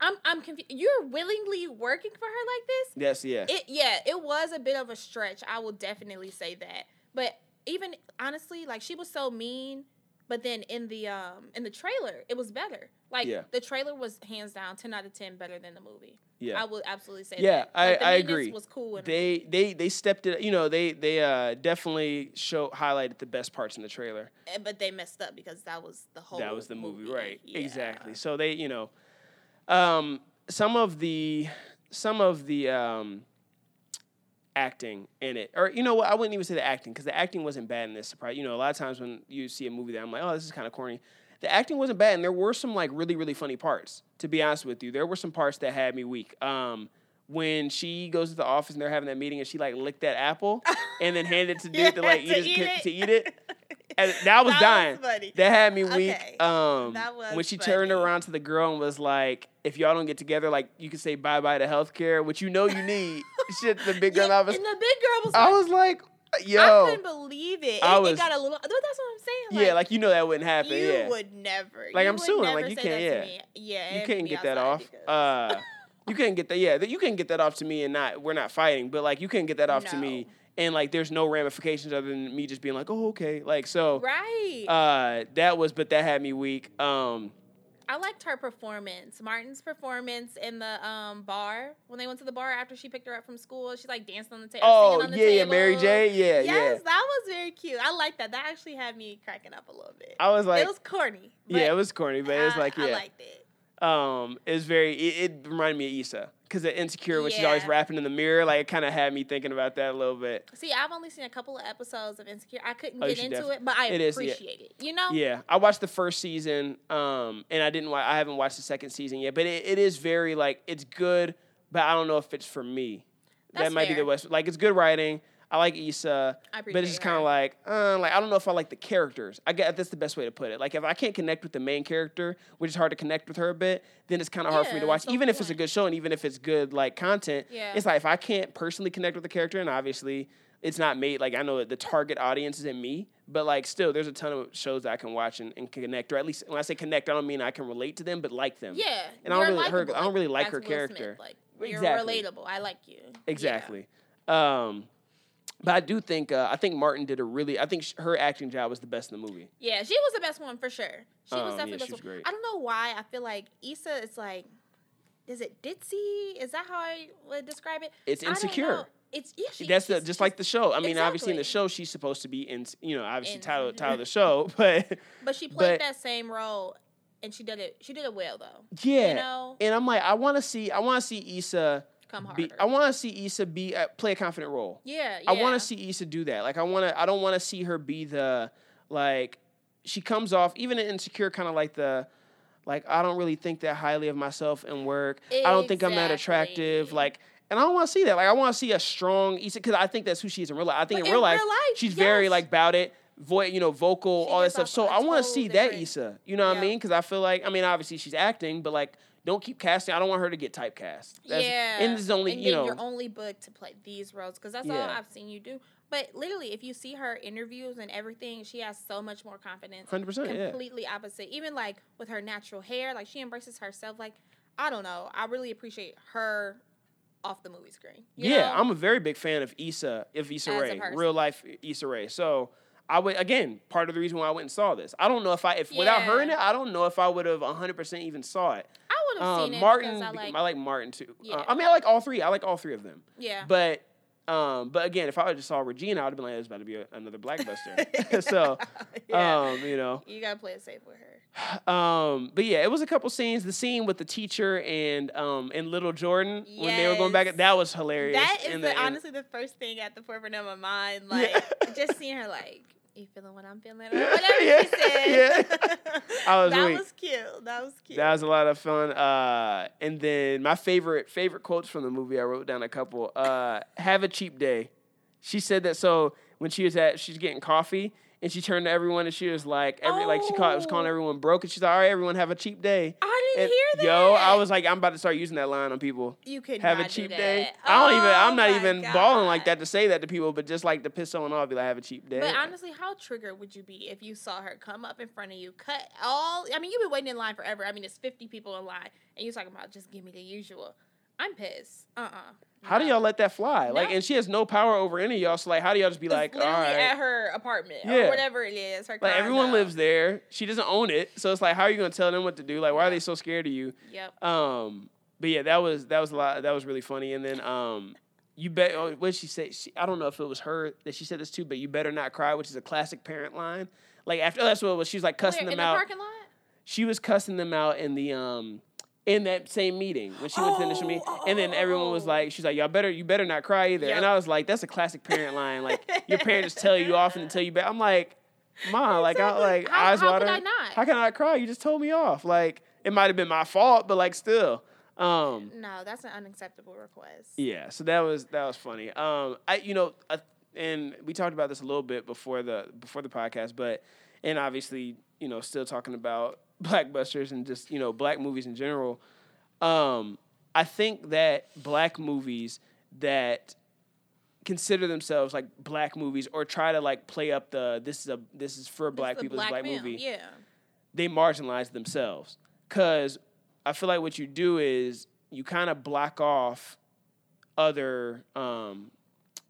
I'm I'm confused. You're willingly working for her like this? Yes, yeah. It yeah, it was a bit of a stretch. I will definitely say that. But even honestly, like she was so mean. But then in the um in the trailer, it was better. Like Yeah. the trailer was hands down ten out of ten better than the movie. yeah. I would absolutely say that. Yeah, that. I- Like, the I agree. Was cool. they they they stepped it. You know they they uh definitely show highlighted the best parts in the trailer. Eh, but they messed up because that was the whole. that was the movie, right? Yeah. Exactly. So they, you know, um, some of the some of the um, acting in it, or you know what? I wouldn't even say the acting because the acting wasn't bad in this. Surprise, you know, a lot of times when you see a movie that I'm like, oh, this is kind of corny. The acting wasn't bad, and there were some like really really funny parts. To be honest with you, there were some parts that had me weak. Um, when she goes to the office and they're having that meeting and she like licked that apple and then handed it to dude to like eat, to it, eat to eat it. And that was That was dying. funny. That had me weak. Okay. Um, That was when she turned around to the girl and was like, "If y'all don't get together, like you can say bye bye to healthcare, which you know you need." Shit, the big gun Yeah, office. and the big girl was. I like, was like, Yo, I couldn't believe it. I it, was- it got a little. That's what I'm saying. yeah, like you know that wouldn't happen. you yeah, would never. Like, you I'm suing, like, you can't- yeah. Yeah, you couldn't get that off. because- Uh, you couldn't get that. Yeah, you couldn't get that off to me, and not we're not fighting, but like you couldn't get that off to me, No. And like there's no ramifications other than me just being like, "Oh, okay." Like so. right. Uh, that was, but that had me weak. Um, I liked her performance. Martin's performance in the um bar when they went to the bar after she picked her up from school. She like danced on the table. oh on the yeah, yeah, Mary. J. Yeah, Yes, yeah. that was very cute. I like that. That actually had me cracking up a little bit. I was like, it was corny. yeah, it was corny, but it was like, yeah. I liked it. Um, it very. It, it reminded me of Issa because the insecure when she's always rapping in the mirror, like it kind of had me thinking about that a little bit. See, I've only seen a couple of episodes of Insecure. I couldn't Oh, get into it, but I it is, yeah. appreciate it. You know? Yeah, I watched the first season, um, and I didn't. Wa- I haven't watched the second season yet, but it, it is very like it's good, but I don't know if it's for me. that That's might be the fair. West. Like it's good writing. I like Issa, I but it's just kind of like, uh, like I don't know if I like the characters. I get that's the best way to put it. Like if I can't connect with the main character, which is hard to connect with her a bit, then it's kind of hard for me to watch. Even if it's a good show and even if it's good like content, Yeah. it's like if I can't personally connect with the character, and obviously it's not made like I know that the target audience isn't me, but like still there's a ton of shows that I can watch and, and connect, or at least when I say connect, I don't mean I can relate to them, but like them. Yeah, And I don't really- her- I don't really like her Will character. Smith, Like you're relatable. I like you. Yeah. Exactly. Um, but I do think uh, I think Martin did a really. I think sh- her acting job was the best in the movie. Yeah, she was the best one for sure. She Um, was yeah, definitely the best one. great. I don't know why. I feel like Issa is like, is it ditzy? Is that how I would describe it? It's I don't insecure. know. It's yeah. She, That's the just like the show. I mean, obviously in the show she's supposed to be in. You know, obviously In- title title of the show, but But she played but- that same role, and she did it. She did it well though. yeah. You know, And I'm like, I want to see. I want to see Issa. Come harder. Be, I want to see Issa be uh, play a confident role. yeah, yeah. I want to see Issa do that. Like I want to. I don't want to see her be the like. She comes off even in insecure, kind of like the. Like I don't really think that highly of myself in work. I don't think I'm that attractive. Like, and I don't want to see that. Like I want to see a strong Issa because I think that's who she is in real life. I think But in real life, life, she's very like about it, vo- you know, vocal, She all that stuff. So I want to see that different- Issa. You know what I mean? Because I feel like I mean, obviously she's acting, but like, don't keep casting. I don't want her to get typecast. That's, yeah, and this is only and you know. you're only booked to play these roles because that's all I've seen you do. But literally, if you see her interviews and everything, she has so much more confidence. Hundred percent, yeah. completely opposite. Even like with her natural hair, like she embraces herself. Like I don't know, I really appreciate her off the movie screen. Yeah, know? I'm a very big fan of Issa, of Issa As Rae, real life Issa Rae. So I would again part of the reason why I went and saw this. I don't know if I if without her in it, I don't know if I would have 100 percent even saw it. I Um, seen it Martin, I like, I like Martin too. Uh, I mean, I like all three. I like all three of them. yeah. But um, but again, if I would just saw Regina, I would have been like, "There's about to be a, another Blackbuster." so yeah. um, you know, you gotta play it safe with her. um, but yeah, it was a couple scenes. The scene with the teacher and um and little Jordan when they were going back, that was hilarious. That is And the, honestly the first thing at the forefront of my mind. Yeah. Like just seeing her like, you feeling what I'm feeling? Or whatever Yeah, said. yeah. I was that weak. was cute. That was cute. That was a lot of fun. Uh, and then my favorite favorite quotes from the movie, I wrote down a couple. Uh, Have a cheap day. She said that so when she was at she's getting coffee and she turned to everyone and she was like every like she called was calling Oh. everyone broke and she's like, All right, everyone have a cheap day. I didn't And, hear that. Yo, I was like, I'm about to start using that line on people. you could Have a cheap day. I don't even I'm Oh not even balling like that to say that to people, but just like to piss someone off, be like, have a cheap day. But honestly, how triggered would you be if you saw her come up in front of you, cut all? I mean, you've been waiting in line forever. I mean, it's fifty people in line, and you're talking about just give me the usual. I'm pissed. Uh uh how do y'all let that fly? Like, and she has no power over any of y'all. So like, how do y'all just be like, all right? at her apartment Yeah. or whatever it is. Her Like everyone condo. lives there. She doesn't own it. So it's like, how are you gonna tell them what to do? Like, why are they so scared of you? Yep. Um, but yeah, that was that was a lot. That was really funny. And then um, you bet. Oh, what did she say? She, I don't know if it was her that she said this too, but you better not cry, which is a classic parent line. Like after that's what it was. She was like cussing in them the out. parking lot. She was cussing them out in the um. In that same meeting when she went to the initial meeting, and then everyone was Oh. like, "She's like, y'all better, you better not cry either." And I was like, "That's a classic parent line. Like your parents tell you off and tell you back." I'm like, "Mom, like, I Exactly. like How- eyes how could watering. I not? How can I not cry? You just told me off. Like it might have been my fault, but like still. Um, No, that's an unacceptable request. yeah. So that was that was funny. Um, I you know, uh, and we talked about this a little bit before the before the podcast, but and obviously you know still talking about blackbusters and just you know black movies in general. Um, I think that black movies that consider themselves like black movies or try to like play up the this is a this is for black people this is a black movie Yeah. they marginalize themselves because I feel like what you do is you kind of block off other um,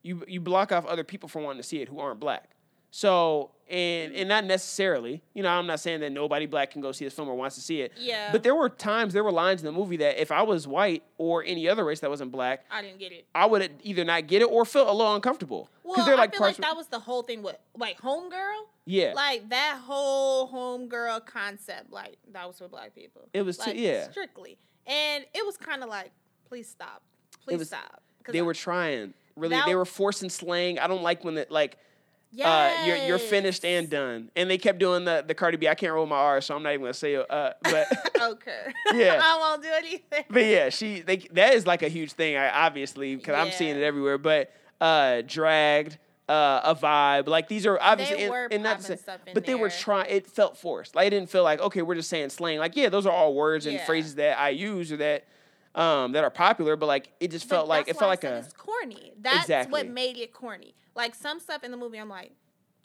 you you block off other people from wanting to see it who aren't black. So and and not necessarily, you know, I'm not saying that nobody black can go see this film or wants to see it. Yeah. But there were times, there were lines in the movie that if I was white or any other race that wasn't black, I didn't get it. I would either not get it or feel a little uncomfortable. Well, they're I like feel like that was the whole thing with like homegirl. yeah, Like that whole homegirl concept, like that was for black people. It was too- yeah. strictly, and it was kind of like, please stop, please was- stop. they I- were trying. Really, That- they were forcing slang. I don't like when it like uh, you're you're finished and done. And they kept doing the the Cardi B. I can't roll my R, so I'm not even gonna say it. Uh, but okay. Yeah. I won't do anything. but yeah, she they that is like a huge thing. I obviously because I'm seeing it everywhere. But uh, dragged, uh, a vibe. Like these are obviously, They and, were and not to say, stuff in but they were trying. It felt forced. Like it didn't feel like okay, we're just saying slang. Like yeah, those are all words and Yeah. phrases that I use or that um, that are popular. But like it just But felt like it felt like a it's corny. That's Exactly. what made it corny. Like some stuff in the movie, I'm like,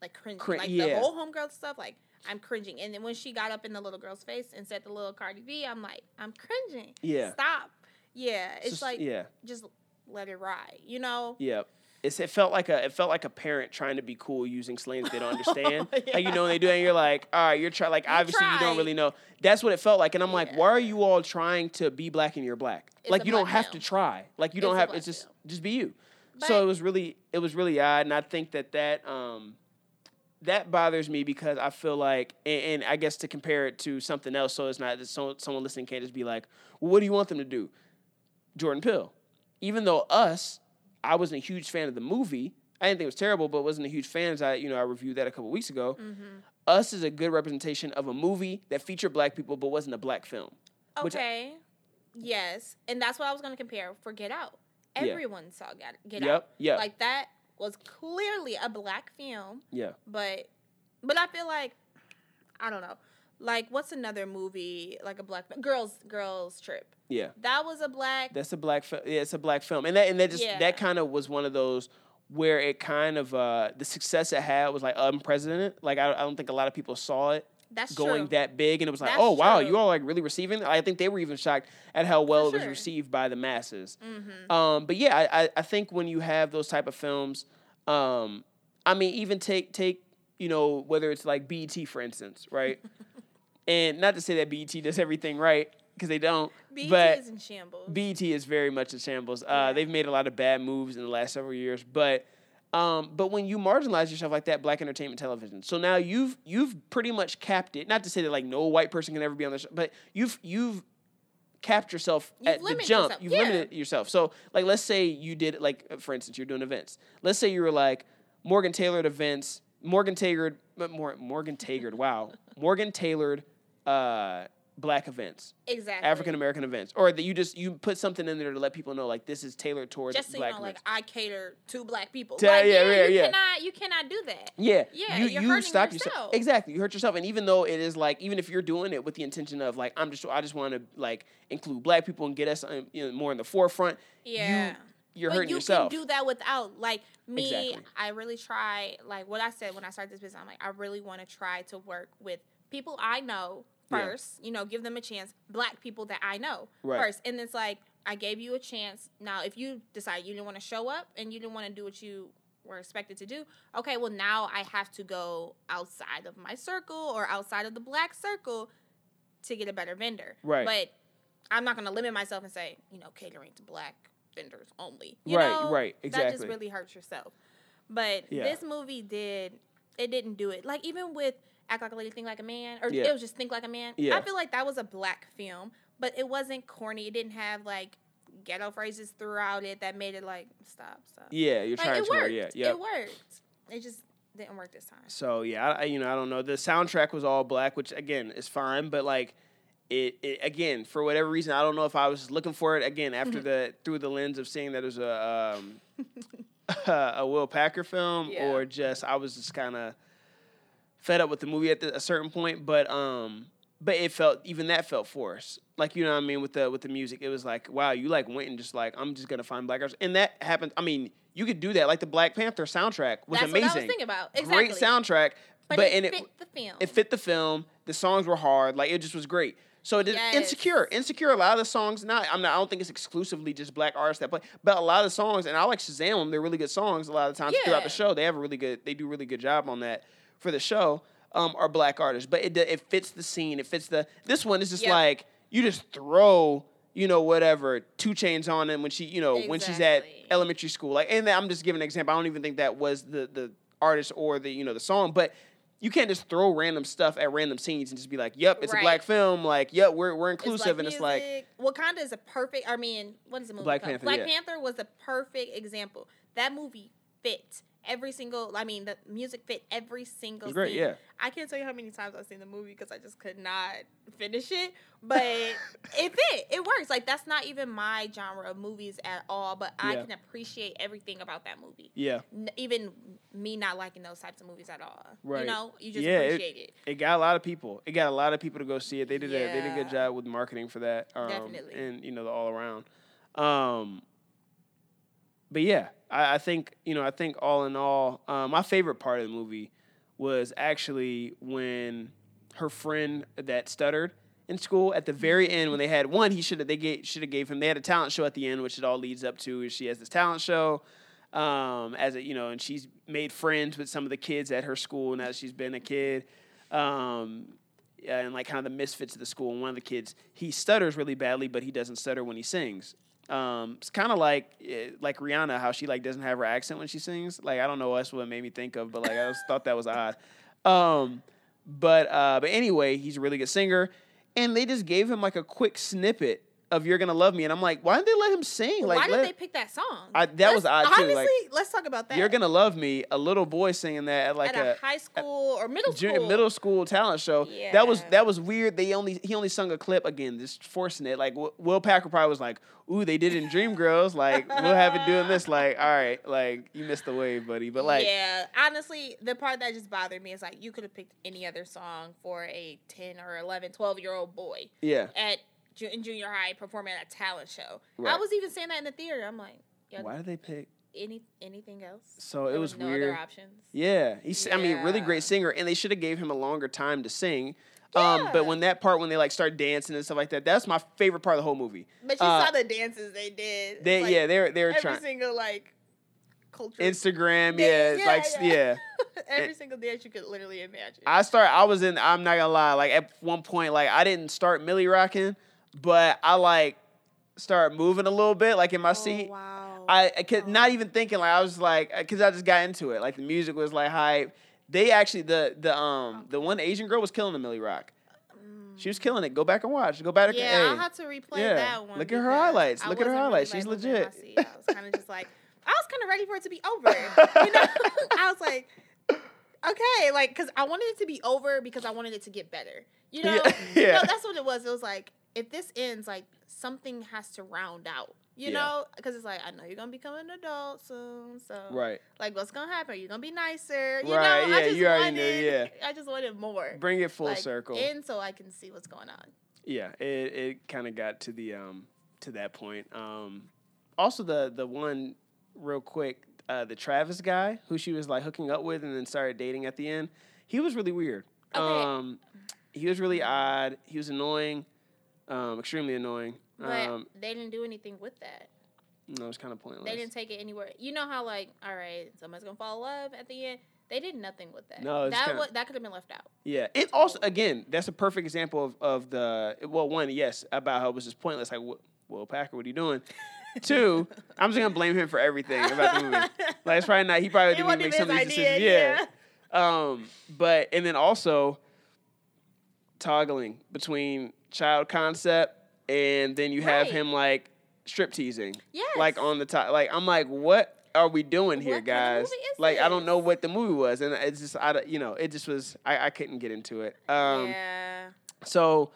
like cringing. Crin- like yeah. the whole homegirl stuff, like I'm cringing. And then when she got up in the little girl's face and said the little Cardi B, I'm like, I'm cringing. Yeah. Stop. Yeah. It's just- like yeah. just let it ride. You know. Yeah. It's, it felt like a it felt like a parent trying to be cool using slangs they don't understand. Like you know when they do and you're like, all right, you're trying like obviously you don't really know. That's what it felt like. And I'm like, why are you all trying to be black and you're black? It's like you don't have film. to try. Like you don't have black it's just film. just be you. so it was really it was really odd and I think that that um that bothers me because I feel like, and, and I guess to compare it to something else, so it's not that so, someone listening can't just be like, well, what do you want them to do? Jordan Peele, Even though Us, I wasn't a huge fan of the movie. I didn't think it was terrible, but wasn't a huge fan. As I, you know, I reviewed that a couple weeks ago. Mm-hmm. Us is a good representation of a movie that featured black people, but wasn't a black film. Okay. yes, and that's what I was going to compare for Get Out. Yeah. Everyone saw Get, Get Yep, Out. yeah. Like that was clearly a black film, Yeah, but but I feel like I don't know. Like what's another movie like a black girls girls trip? yeah. That was a black. That's a black film. Yeah, it's a black film, and that and that just Yeah. that kind of was one of those where it kind of uh the success it had was like unprecedented. Like I, I don't think a lot of people saw it that's going true. that big, and it was like, That's oh wow, true. you all like really receiving. it? I think they were even shocked at how well it was received by the masses. Mhm. Um, but yeah, I, I I think when you have those type of films, um, I mean, even take take you know whether it's like BET for instance, right? and not to say that BET does everything right because they don't, BET but is in shambles. BET is very much a shambles. Uh, Yeah. They've made a lot of bad moves in the last several years, but um, but when you marginalize yourself like that, black entertainment television. So now you've you've pretty much capped it. Not to say that like no white person can ever be on the show, but you've you've capped yourself You've at the jump. yourself. You've Yeah. limited yourself. So like let's say you did like uh, for instance you're doing events. Let's say you were like Morgan tailored events. Morgan tailored more Morgan tailored. Wow, Morgan tailored uh, black events. exactly. African American events, or that you just you put something in there to let people know like this is tailored towards Just so you black know, like. I cater to black people. Like, yeah, yeah, yeah, you yeah. cannot, you cannot do that. yeah, Yeah, you you're you hurting stop yourself. yourself. Exactly, you hurt yourself, and even though it is like even if you're doing it with the intention of like I'm just I just want to like include black people and get us um, you know, more in the forefront. Yeah. you, you're but hurting you yourself. can do that without like me. Exactly. I really try like what I said when I started this business. I'm like I really want to try to work with people I know Yeah. first. You know, give them a chance. Black people that I know Right. first, and it's like I gave you a chance. Now, if you decide you didn't want to show up and you didn't want to do what you were expected to do, okay, well now I have to go outside of my circle or outside of the black circle to get a better vendor. Right. But I'm not going to limit myself and say, you know, catering to black vendors only. You Right, know, right, That just really hurts yourself. But Yeah. this movie did, it didn't do it. Like even with Act Like a Lady, Think Like a Man, or Yeah. it was just Think Like a Man. Yeah. I feel like that was a black film, but it wasn't corny. It didn't have like ghetto phrases throughout it that made it like, stop, stop. yeah, you're Like trying it to worked. yeah, yeah. It worked. It just didn't work this time. So yeah, I, I- you know I don't know. The soundtrack was all black, which again is fine, but like it, it again for whatever reason I don't know if I was looking for it again after the through the lens of seeing that it was a um, a Will Packer film Yeah. or just I was just kind of fed up with the movie at the, a certain point, but um but it felt even that felt forced. Like you know what I mean with the with the music, it was like wow, you like went and just like I'm just gonna find black artists, and that happened. I mean, you could do that. Like the Black Panther soundtrack was That's amazing. what I was thinking about. Exactly. Great soundtrack, But, but, it and fit it the film. it fit the film. The songs were hard. Like it just was great. So it did Yes. insecure. Insecure. A lot of the songs. Not. I'm not. I don't think it's exclusively just black artists that play, but a lot of the songs, and I like Shazam them. They're really good songs. A lot of the times throughout the show, they have a really good. They do a really good job on that for the show. Um, are black artists, but it it fits the scene. It fits the. This one is just Yep. like you just throw. You know, whatever, 2 Chainz on and when she, you know, when she's at elementary school. Like, and I'm just giving an example. I don't even think that was the the artist or the you know the song, but you can't just throw random stuff at random scenes and just be like, "Yep, it's a black film." Like, "Yep, we're we're It's inclusive," black and it's like, music. Wakanda is a perfect. I mean, what is the movie? Black called? Panther, Black yeah. Panther was a perfect example. That movie fit every single. I mean, the music fit every single. Great, scene. yeah. I can't tell you how many times I've seen the movie because I just could not finish it. But it fit. It works. Like that's not even my genre of movies at all. But I Yeah. can appreciate everything about that movie. Yeah, N- even me not liking those types of movies at all. Right. You know, you just Yeah, appreciate it. it got a lot of people. It got a lot of people to go see it. They did a they did a good job with marketing for that. Um, Definitely. and you know the all around. Um, but yeah, I, I think you know I think all in all, uh, my favorite part of the movie was actually when her friend that stuttered in school at the very end when they had one he should have they should have gave him they had a talent show at the end which it all leads up to is she has this talent show um, as a you know and she's made friends with some of the kids at her school now she's been a kid um, and like kind of the misfits of the school. And one of the kids he stutters really badly but he doesn't stutter when he sings um, it's kind of like eh, like Rihanna, how she like doesn't have her accent when she sings. Like I don't know, that's what it made me think of, but like I just thought that was odd. Um, but uh, but anyway, he's a really good singer, and they just gave him like a quick snippet of "You're Gonna Love Me," and I'm like, why didn't they let him sing? Like, Why did let- they pick that song? I- that was Let's- odd, too, like, let's talk about that. "You're Gonna Love Me," a little boy singing that at like at a, high school or middle school. middle school talent show. Yeah. That was that was weird. They only he only sung a clip again, just forcing it. Like Will Packer probably was like, "Ooh, they did it in Dreamgirls." Like we'll have it doing this. Like, all right, like you missed the wave, buddy. But like, yeah, honestly, the part that just bothered me is like you could have picked any other song for a 10 or 11, 12 year old boy yeah, at in junior high performing at a talent show. Right. I was even saying that in the theater. I'm like, why did they pick? any anything else? So it There was no weird. other options. Yeah, he's. I mean, really great singer, and they should have gave him a longer time to sing. Um, but when that part when they like start dancing and stuff like that, that's my favorite part of the whole movie. But you Uh, saw the dances they did. They Like, yeah, they're they're every trying single like culture. Instagram. Dance, Yeah, yeah, like yeah. yeah. every single dance you could literally imagine. I start. I was in. I'm not gonna lie. Like at one point, like I didn't start Milly rocking, but I like start moving a little bit, like in my seat. Oh, wow. I, I could not even thinking. Like I was like, because I just got into it. Like the music was like hype. They actually the the um the one Asian girl was killing the Milly Rock. She was killing it. Go back and watch. Go back. Mm. Yeah, hey, I'll have to replay yeah. that one. Look at her highlights. I Look at her highlights. Really, She's like, moving in my legit. I was kind of just like, I was kind of ready for it to be over. You know, I was like, okay, like, because I wanted it to be over because I wanted it to get better. You know, Yeah, You yeah. know, that's what it was. It was like, if this ends, like, something has to round out. You Yeah. know, because it's like I know you're gonna become an adult soon, so right. like what's gonna happen? You're gonna be nicer, you Right, know. yeah, I just you already wanted, knew, Yeah, I just wanted more. Bring it full like, circle. and so I can see what's going on. Yeah, it it kind of got to the um to that point. Um, also the the one real quick, uh, the Travis guy who she was like hooking up with and then started dating at the end. He was really weird. Okay. Um, he was really odd. He was annoying, um, extremely annoying. But Um, they didn't do anything with that. no, it was kind of pointless. They didn't take it anywhere. You know how like, all right, someone's gonna fall in love at the end. They did nothing with that. No, it's that kinda- that could have been left out. Yeah, it also again, that's a perfect example of, of the well, one, yes, about how it was just pointless. Like, "Wh- Will Packer, what are you doing? Two, I'm just gonna blame him for everything about the movie. Like, it's probably not. He probably didn't even make some of these idea, decisions. Yeah. Um, but and then also toggling between child concept and then you have Right. him like strip teasing, Yes. like on the top. Like I'm like, what are we doing here, What guys? like I don't know what the movie was, and it's just I you know it just was I, I couldn't get into it. Um, yeah. so,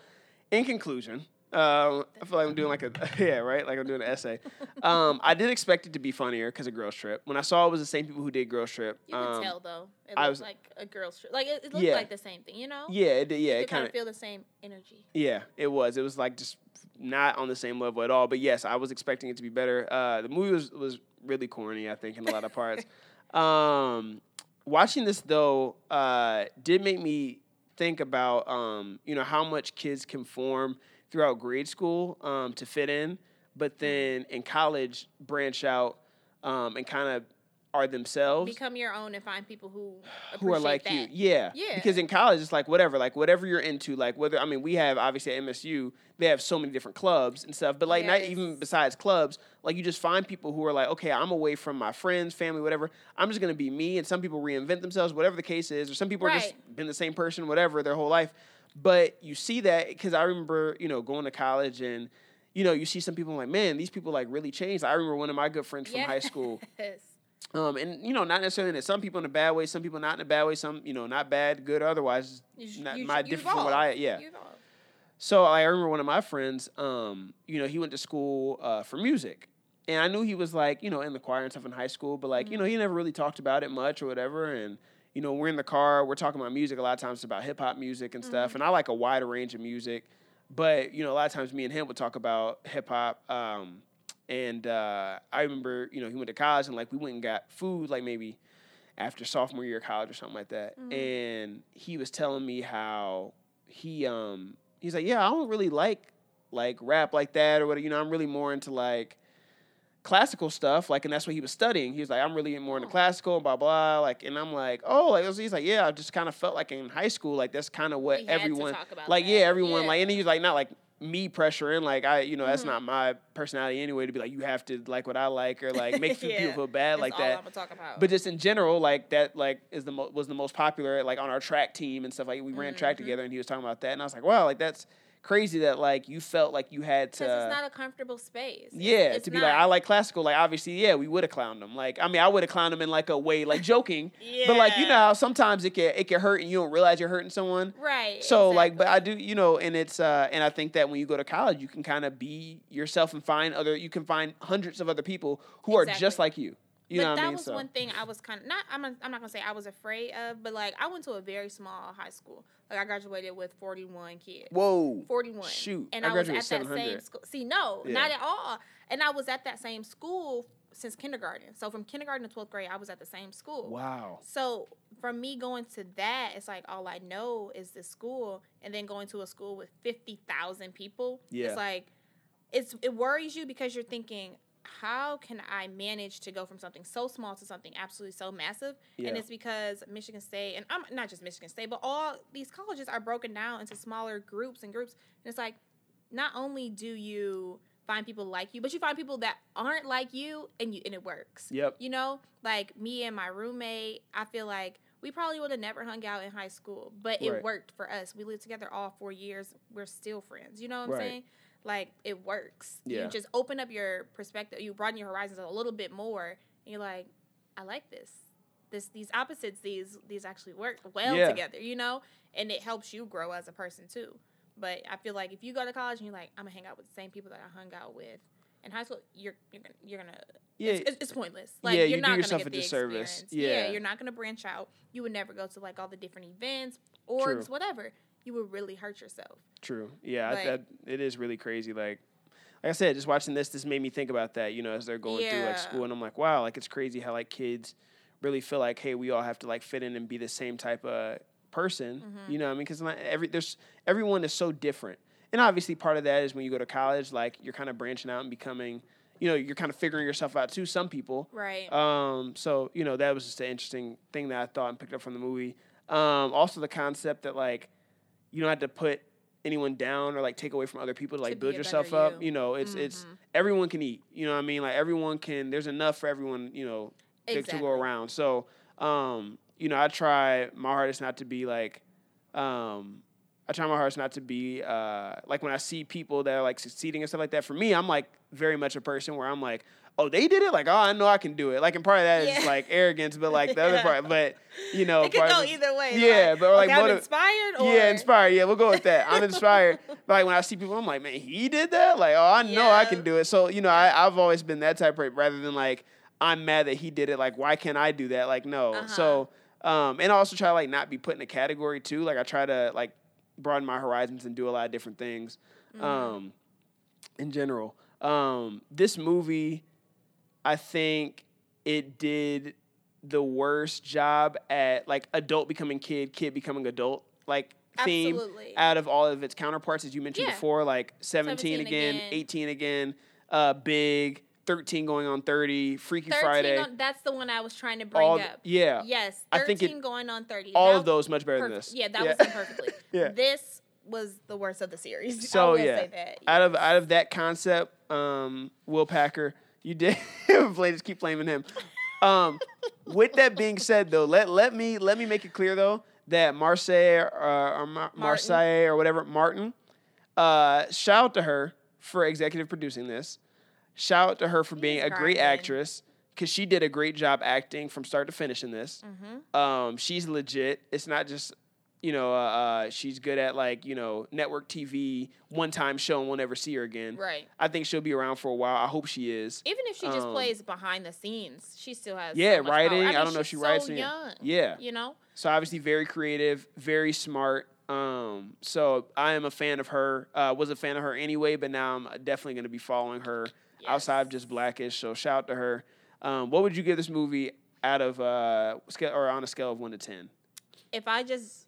in conclusion, um, I feel like I'm doing like a yeah, right, like I'm doing an essay. Um, I did expect it to be funnier because of Girls Trip. When I saw it was the same people who did Girls Trip. You um, can tell though. It I was- like a girl's trip. Like it, it looked Yeah. like the same thing. You know. Yeah, it did, yeah, You it kind of feel the same energy. yeah, it was. It was like just not on the same level at all. But yes, I was expecting it to be better. Uh, the movie was was really corny, I think, in a lot of parts. um, watching this though uh, did make me think about um, you know how much kids conform throughout grade school um, to fit in, but then in college branch out um, and kind of are themselves Become your own and find people who who are like that. you. Yeah. Yeah. Because in college it's like whatever, like whatever you're into, like whether I mean we have obviously at MSU, they have so many different clubs and stuff, but like not even besides clubs, like you just find people who are like, okay, I'm away from my friends, family, whatever. I'm just gonna be me and some people reinvent themselves, whatever the case is, or some people are just been the same person, whatever, their whole life. But you see that because I remember, you know, going to college and you know, you see some people like, man, these people like really changed. I remember one of my good friends from high school Yes. Um, and you know, not necessarily that some people in a bad way, some people not in a bad way, some you know, not bad, good, otherwise. You not, you my you different from what I yeah. So I remember one of my friends, um, you know, he went to school uh, for music. And I knew he was like, you know, in the choir and stuff in high school, but like, you know, he never really talked about it much or whatever. And, you know, we're in the car, we're talking about music. A lot of times it's about hip hop music and stuff. And I like a wider range of music. But, you know, a lot of times me and him would talk about hip hop. Um, and uh, I remember, you know, he went to college and like we went and got food, like maybe after sophomore year of college or something like that. And he was telling me how he um he's like, yeah, I don't really like like rap like that or whatever. You know, I'm really more into like classical stuff. Like, and that's what he was studying. He was like, I'm really more into Oh. classical, blah blah. Like, and I'm like, oh, like he's like, yeah, I just kind of felt like in high school, like that's kind of what We had to everyone, like, that. yeah, everyone, Yeah. like, and he was like, not like me pressuring, like I, you know, that's Mhm. not my personality anyway to be like, you have to like what I like or like make Yeah. people feel bad That's like that. I'm talk about. But just in general, like that, like is the mo- was the most popular, like on our track team and stuff. Like we ran track Mhm. together, and he was talking about that, and I was like, wow, like that's crazy that like you felt like you had to. because it's not a comfortable space. Yeah, it's to be not. like, I like classical. Like, obviously, yeah, we would have clowned them. Like, I mean, I would have clowned them in like a way, like joking. yeah. But like, you know, sometimes it can it can hurt, and you don't realize you're hurting someone. right? So like, but I do, you know, and it's uh, and I think that when you go to college, you can kind of be yourself and find other. You can find hundreds of other people who are just like you. You but know that I mean? was So one thing I was kind of not. I'm. Not, I'm not gonna say I was afraid of, but like I went to a very small high school. Like I graduated with 41 kids. whoa, 41. Shoot, And I I, was at that same school. See, no, Yeah. not at all. And I was at that same school since kindergarten. So from kindergarten to 12th grade, I was at the same school. Wow. So from me going to that, it's like all I know is this school, and then going to a school with 50,000 people. Yeah. It's like, it's it worries you because you're thinking, how can I manage to go from something so small to something absolutely so massive? Yeah. And it's because Michigan State, and I'm not just Michigan State, but all these colleges are broken down into smaller groups and groups. And it's like, not only do you find people like you, but you find people that aren't like you, and you and it works. Yep. You know, like me and my roommate, I feel like we probably would have never hung out in high school, but it Right. worked for us. We lived together all four years. We're still friends. You know what I'm Right. saying? Like it works. Yeah. You just open up your perspective. You broaden your horizons a little bit more, and you're like, I like this. This these opposites these these actually work well Yeah. together. You know, and it helps you grow as a person too. But I feel like if you go to college and you're like, I'm gonna hang out with the same people that I hung out with in high school, you're you're gonna you're gonna Yeah. it's, it's, pointless. Like Yeah, you're you do not yourself gonna a get the disservice. experience. Yeah. you're not gonna branch out. You would never go to like all the different events, orgs, whatever. You would really hurt yourself. True. Yeah, I- Like- that, it is really crazy. Like, like I said, just watching this, this made me think about that. You know, as they're going through like school, and I'm like, wow, like it's crazy how like kids really feel like, hey, we all have to like fit in and be the same type of person. Mm-hmm. You know, what I mean, because every there's everyone is so different, and obviously part of that is when you go to college, like you're kind of branching out and becoming, you know, you're kind of figuring yourself out too. Some people, Right. um, so you know that was just an interesting thing that I thought and picked up from the movie. Um, also the concept that like you don't have to put anyone down or like take away from other people to like To build yourself up. you. You know, it's it's Mhm. everyone can eat. You know what I mean? Like everyone can. There's enough for everyone. You know, to- to go around. So um, you know, I try my hardest not to be like um. I try my hardest not to be uh, like when I see people that are like succeeding and stuff like that. For me, I'm like very much a person where I'm like, oh, they did it. Like, oh, I know I can do it. Like, and part of that is Yeah. like arrogance, but like the other part, but you know, it could go either way. Yeah, like, but like okay, motiv- inspired. Or, yeah, inspired. Yeah, we'll go with that. I'm inspired. but like when I see people, I'm like, man, he did that. Like, oh, I know I can do it. So you know, I, I've always been that type of rather than like I'm mad that he did it. Like, why can't I do that? Like, no. Uh-huh. So, um, and I also try to like not be put in a category too. Like, I try to like broaden my horizons and do a lot of different things. Mm-hmm. Um, in general, um, this movie, I think it did the worst job at like adult becoming kid, kid becoming adult, like theme Absolutely. out of all of its counterparts, as you mentioned Yeah. before, like 17, 17 again, again. 18 again, uh, Big, 13 going on 30, Freaky 13 Friday. on, that's the one I was trying to bring all up. yeah, Yes, I 13 think it- going on 30. all That of those much better than perfect. this. Yeah, that was done perfectly. Yeah. This was the worst of the series. I So will yeah, say that. out of out of that concept, um, Will Packer, you did play just keep blaming him. Um, with that being said, though, let let me let me make it clear though that Marsai uh, or Mar- Marsai or whatever Martin, uh, shout out to her for executive producing this. Shout out to her for being a great actress. because she did a great job acting from start to finish in this. Mm-hmm. Um, she's legit. It's not just you know, uh, uh, she's good at like you know network TV, one time show, and we'll never see her again. Right. I think she'll be around for a while. I hope she is. Even if she just Um, plays behind the scenes, she still has. Yeah, so writing. I, I, don't know if she writes. So in- young. Yeah. You know. So obviously very creative, very smart. Um, so I am a fan of her. Uh, was a fan of her anyway, but now I'm definitely going to be following her outside of just Blackish. So shout out to her. Um, what would you give this movie out of uh scale or on a scale of one to ten? If I just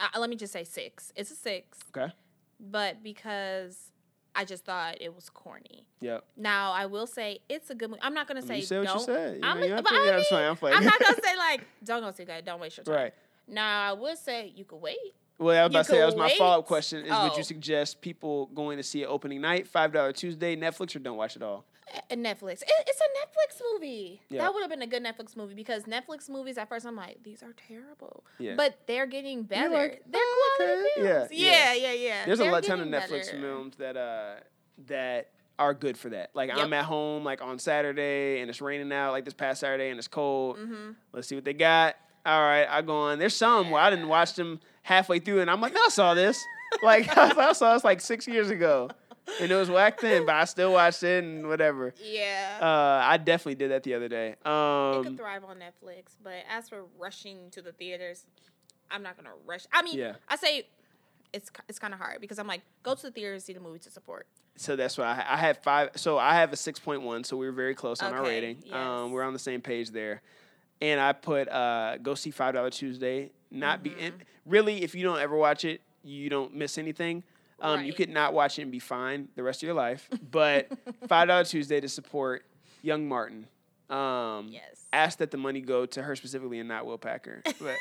uh, let me just say six. It's a six. Okay. But because I just thought it was corny. Yep. Now I will say it's a good movie. I'm not gonna say you said what don't. you said. You I'm, know, you have but to- I that's mean, fine. I'm playing. I'm not gonna say like don't go see that. Don't waste your time. right. Now I would say you could wait. Well, I was about You to say that was my follow up question. Is would Oh. you suggest people going to see it opening night, five dollar Tuesday, Netflix, or don't watch it all? A Netflix. It's a Netflix movie. Yeah. That would have been a good Netflix movie because Netflix movies at first I'm like these are terrible, Yeah. but they're getting better. like, they're "Oh, quality okay." films. Yeah, Yeah, yeah, yeah. There's a They're lot ton of Netflix better. films that uh that are good for that. Like I'm at home like on Saturday and it's raining out like this past Saturday and it's cold. Mhm. Let's see what they got. All right, I go on. There's some where I didn't watch them halfway through and I'm like, no, I saw this. Like I saw this like six years ago. And it was whacked then, but I still watched it and whatever. Yeah. Uh, I definitely did that the other day. it could Um, thrive on Netflix, but as for rushing to the theaters, I'm not gonna rush. I mean, Yeah. I say it's it's kind of hard because I'm like, go to the theater and see the movie to support. so that's why I, I had five. So I have a six point one. So we were very close on our Okay, rating. Um, yes. we're on the same page there. And I put uh, go see Five Dollar Tuesday. Not be Mm-hmm. and really if you don't ever watch it, you don't miss anything. Um, You could not watch it and be fine the rest of your life. But Five Dollar Tuesday to support Young Martin. Um, Yes. Ask that the money go to her specifically and not Will Packer. But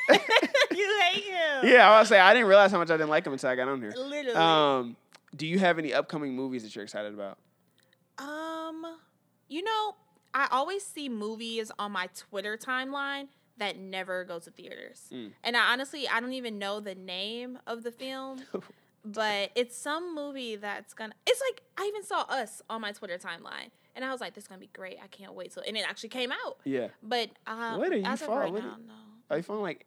you hate him. yeah, I was say I didn't realize how much I didn't like him until I got on here. Literally. Um, do you have any upcoming movies that you're excited about? Um, you know, I always see movies on my Twitter timeline that never go to theaters. Mm. And I honestly, I don't even know the name of the film, but it's some movie that's gonna. It's like I even saw Us on my Twitter timeline, and I was like, "This is gonna be great. I can't wait till." And it actually came out. Yeah. But um, What are you as of for? right now, are- no. Are you following like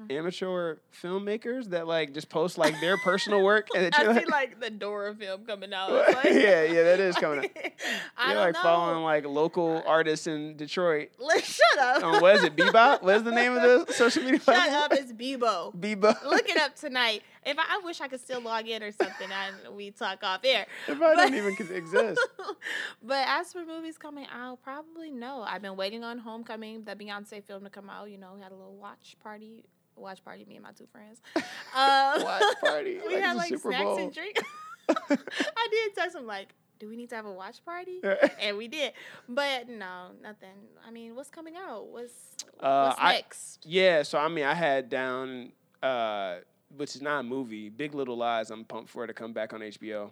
Hmm. amateur filmmakers that like just post like their personal work and I see like, like the Dora film coming out. yeah, like- yeah, that is coming out. I You're like know. following like local artists in Detroit. Let- Shut up. On what is it? Bebop? What is the name of the social media Shut platform? up. It's Bebo. Bebop. Look it up tonight. If I, I wish I could still log in or something, and we talk off air. It probably But- don't even exist. but as for movies coming out, probably no. I've been waiting on Homecoming, the Beyonce film, to come out. You know, we had a little watch party. Watch party, me and my two friends. Um, Watch party, we like had like Super snacks Bowl. and drinks. I did text him like, "Do we need to have a watch party?" and we did. But no, nothing. I mean, what's coming out? What's Uh, what's I- next? Yeah, so I mean, I had down, uh, which is not a movie, Big Little Lies. I'm pumped for it to come back on HBO.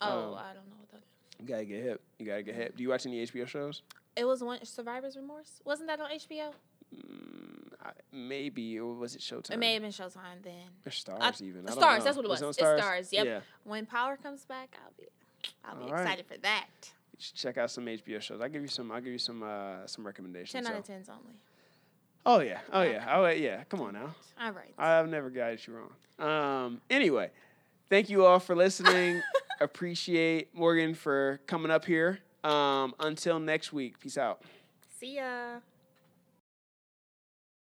Oh, um, I don't know what that is. You gotta get hip. You gotta get hip. Do you watch any HBO shows? It was one Survivor's Remorse. Wasn't that on HBO? Mm, I, maybe or was it Showtime? It may have been Showtime then. Or Starz I- even. I don't Starz, know. that's what it was. on It's Starz, yep. Yeah, When Power comes back, I'll be I'll be All right. excited for that. you should check out some HBO shows. I'll give you some. I'll give you some. Uh, some recommendations. Ten out so. of tens only. Oh yeah. Oh yeah. Oh yeah. Come on now. All right. I've never guided you wrong. Um. Anyway, thank you all for listening. Appreciate Morgan for coming up here. Um. Until next week. Peace out. See ya.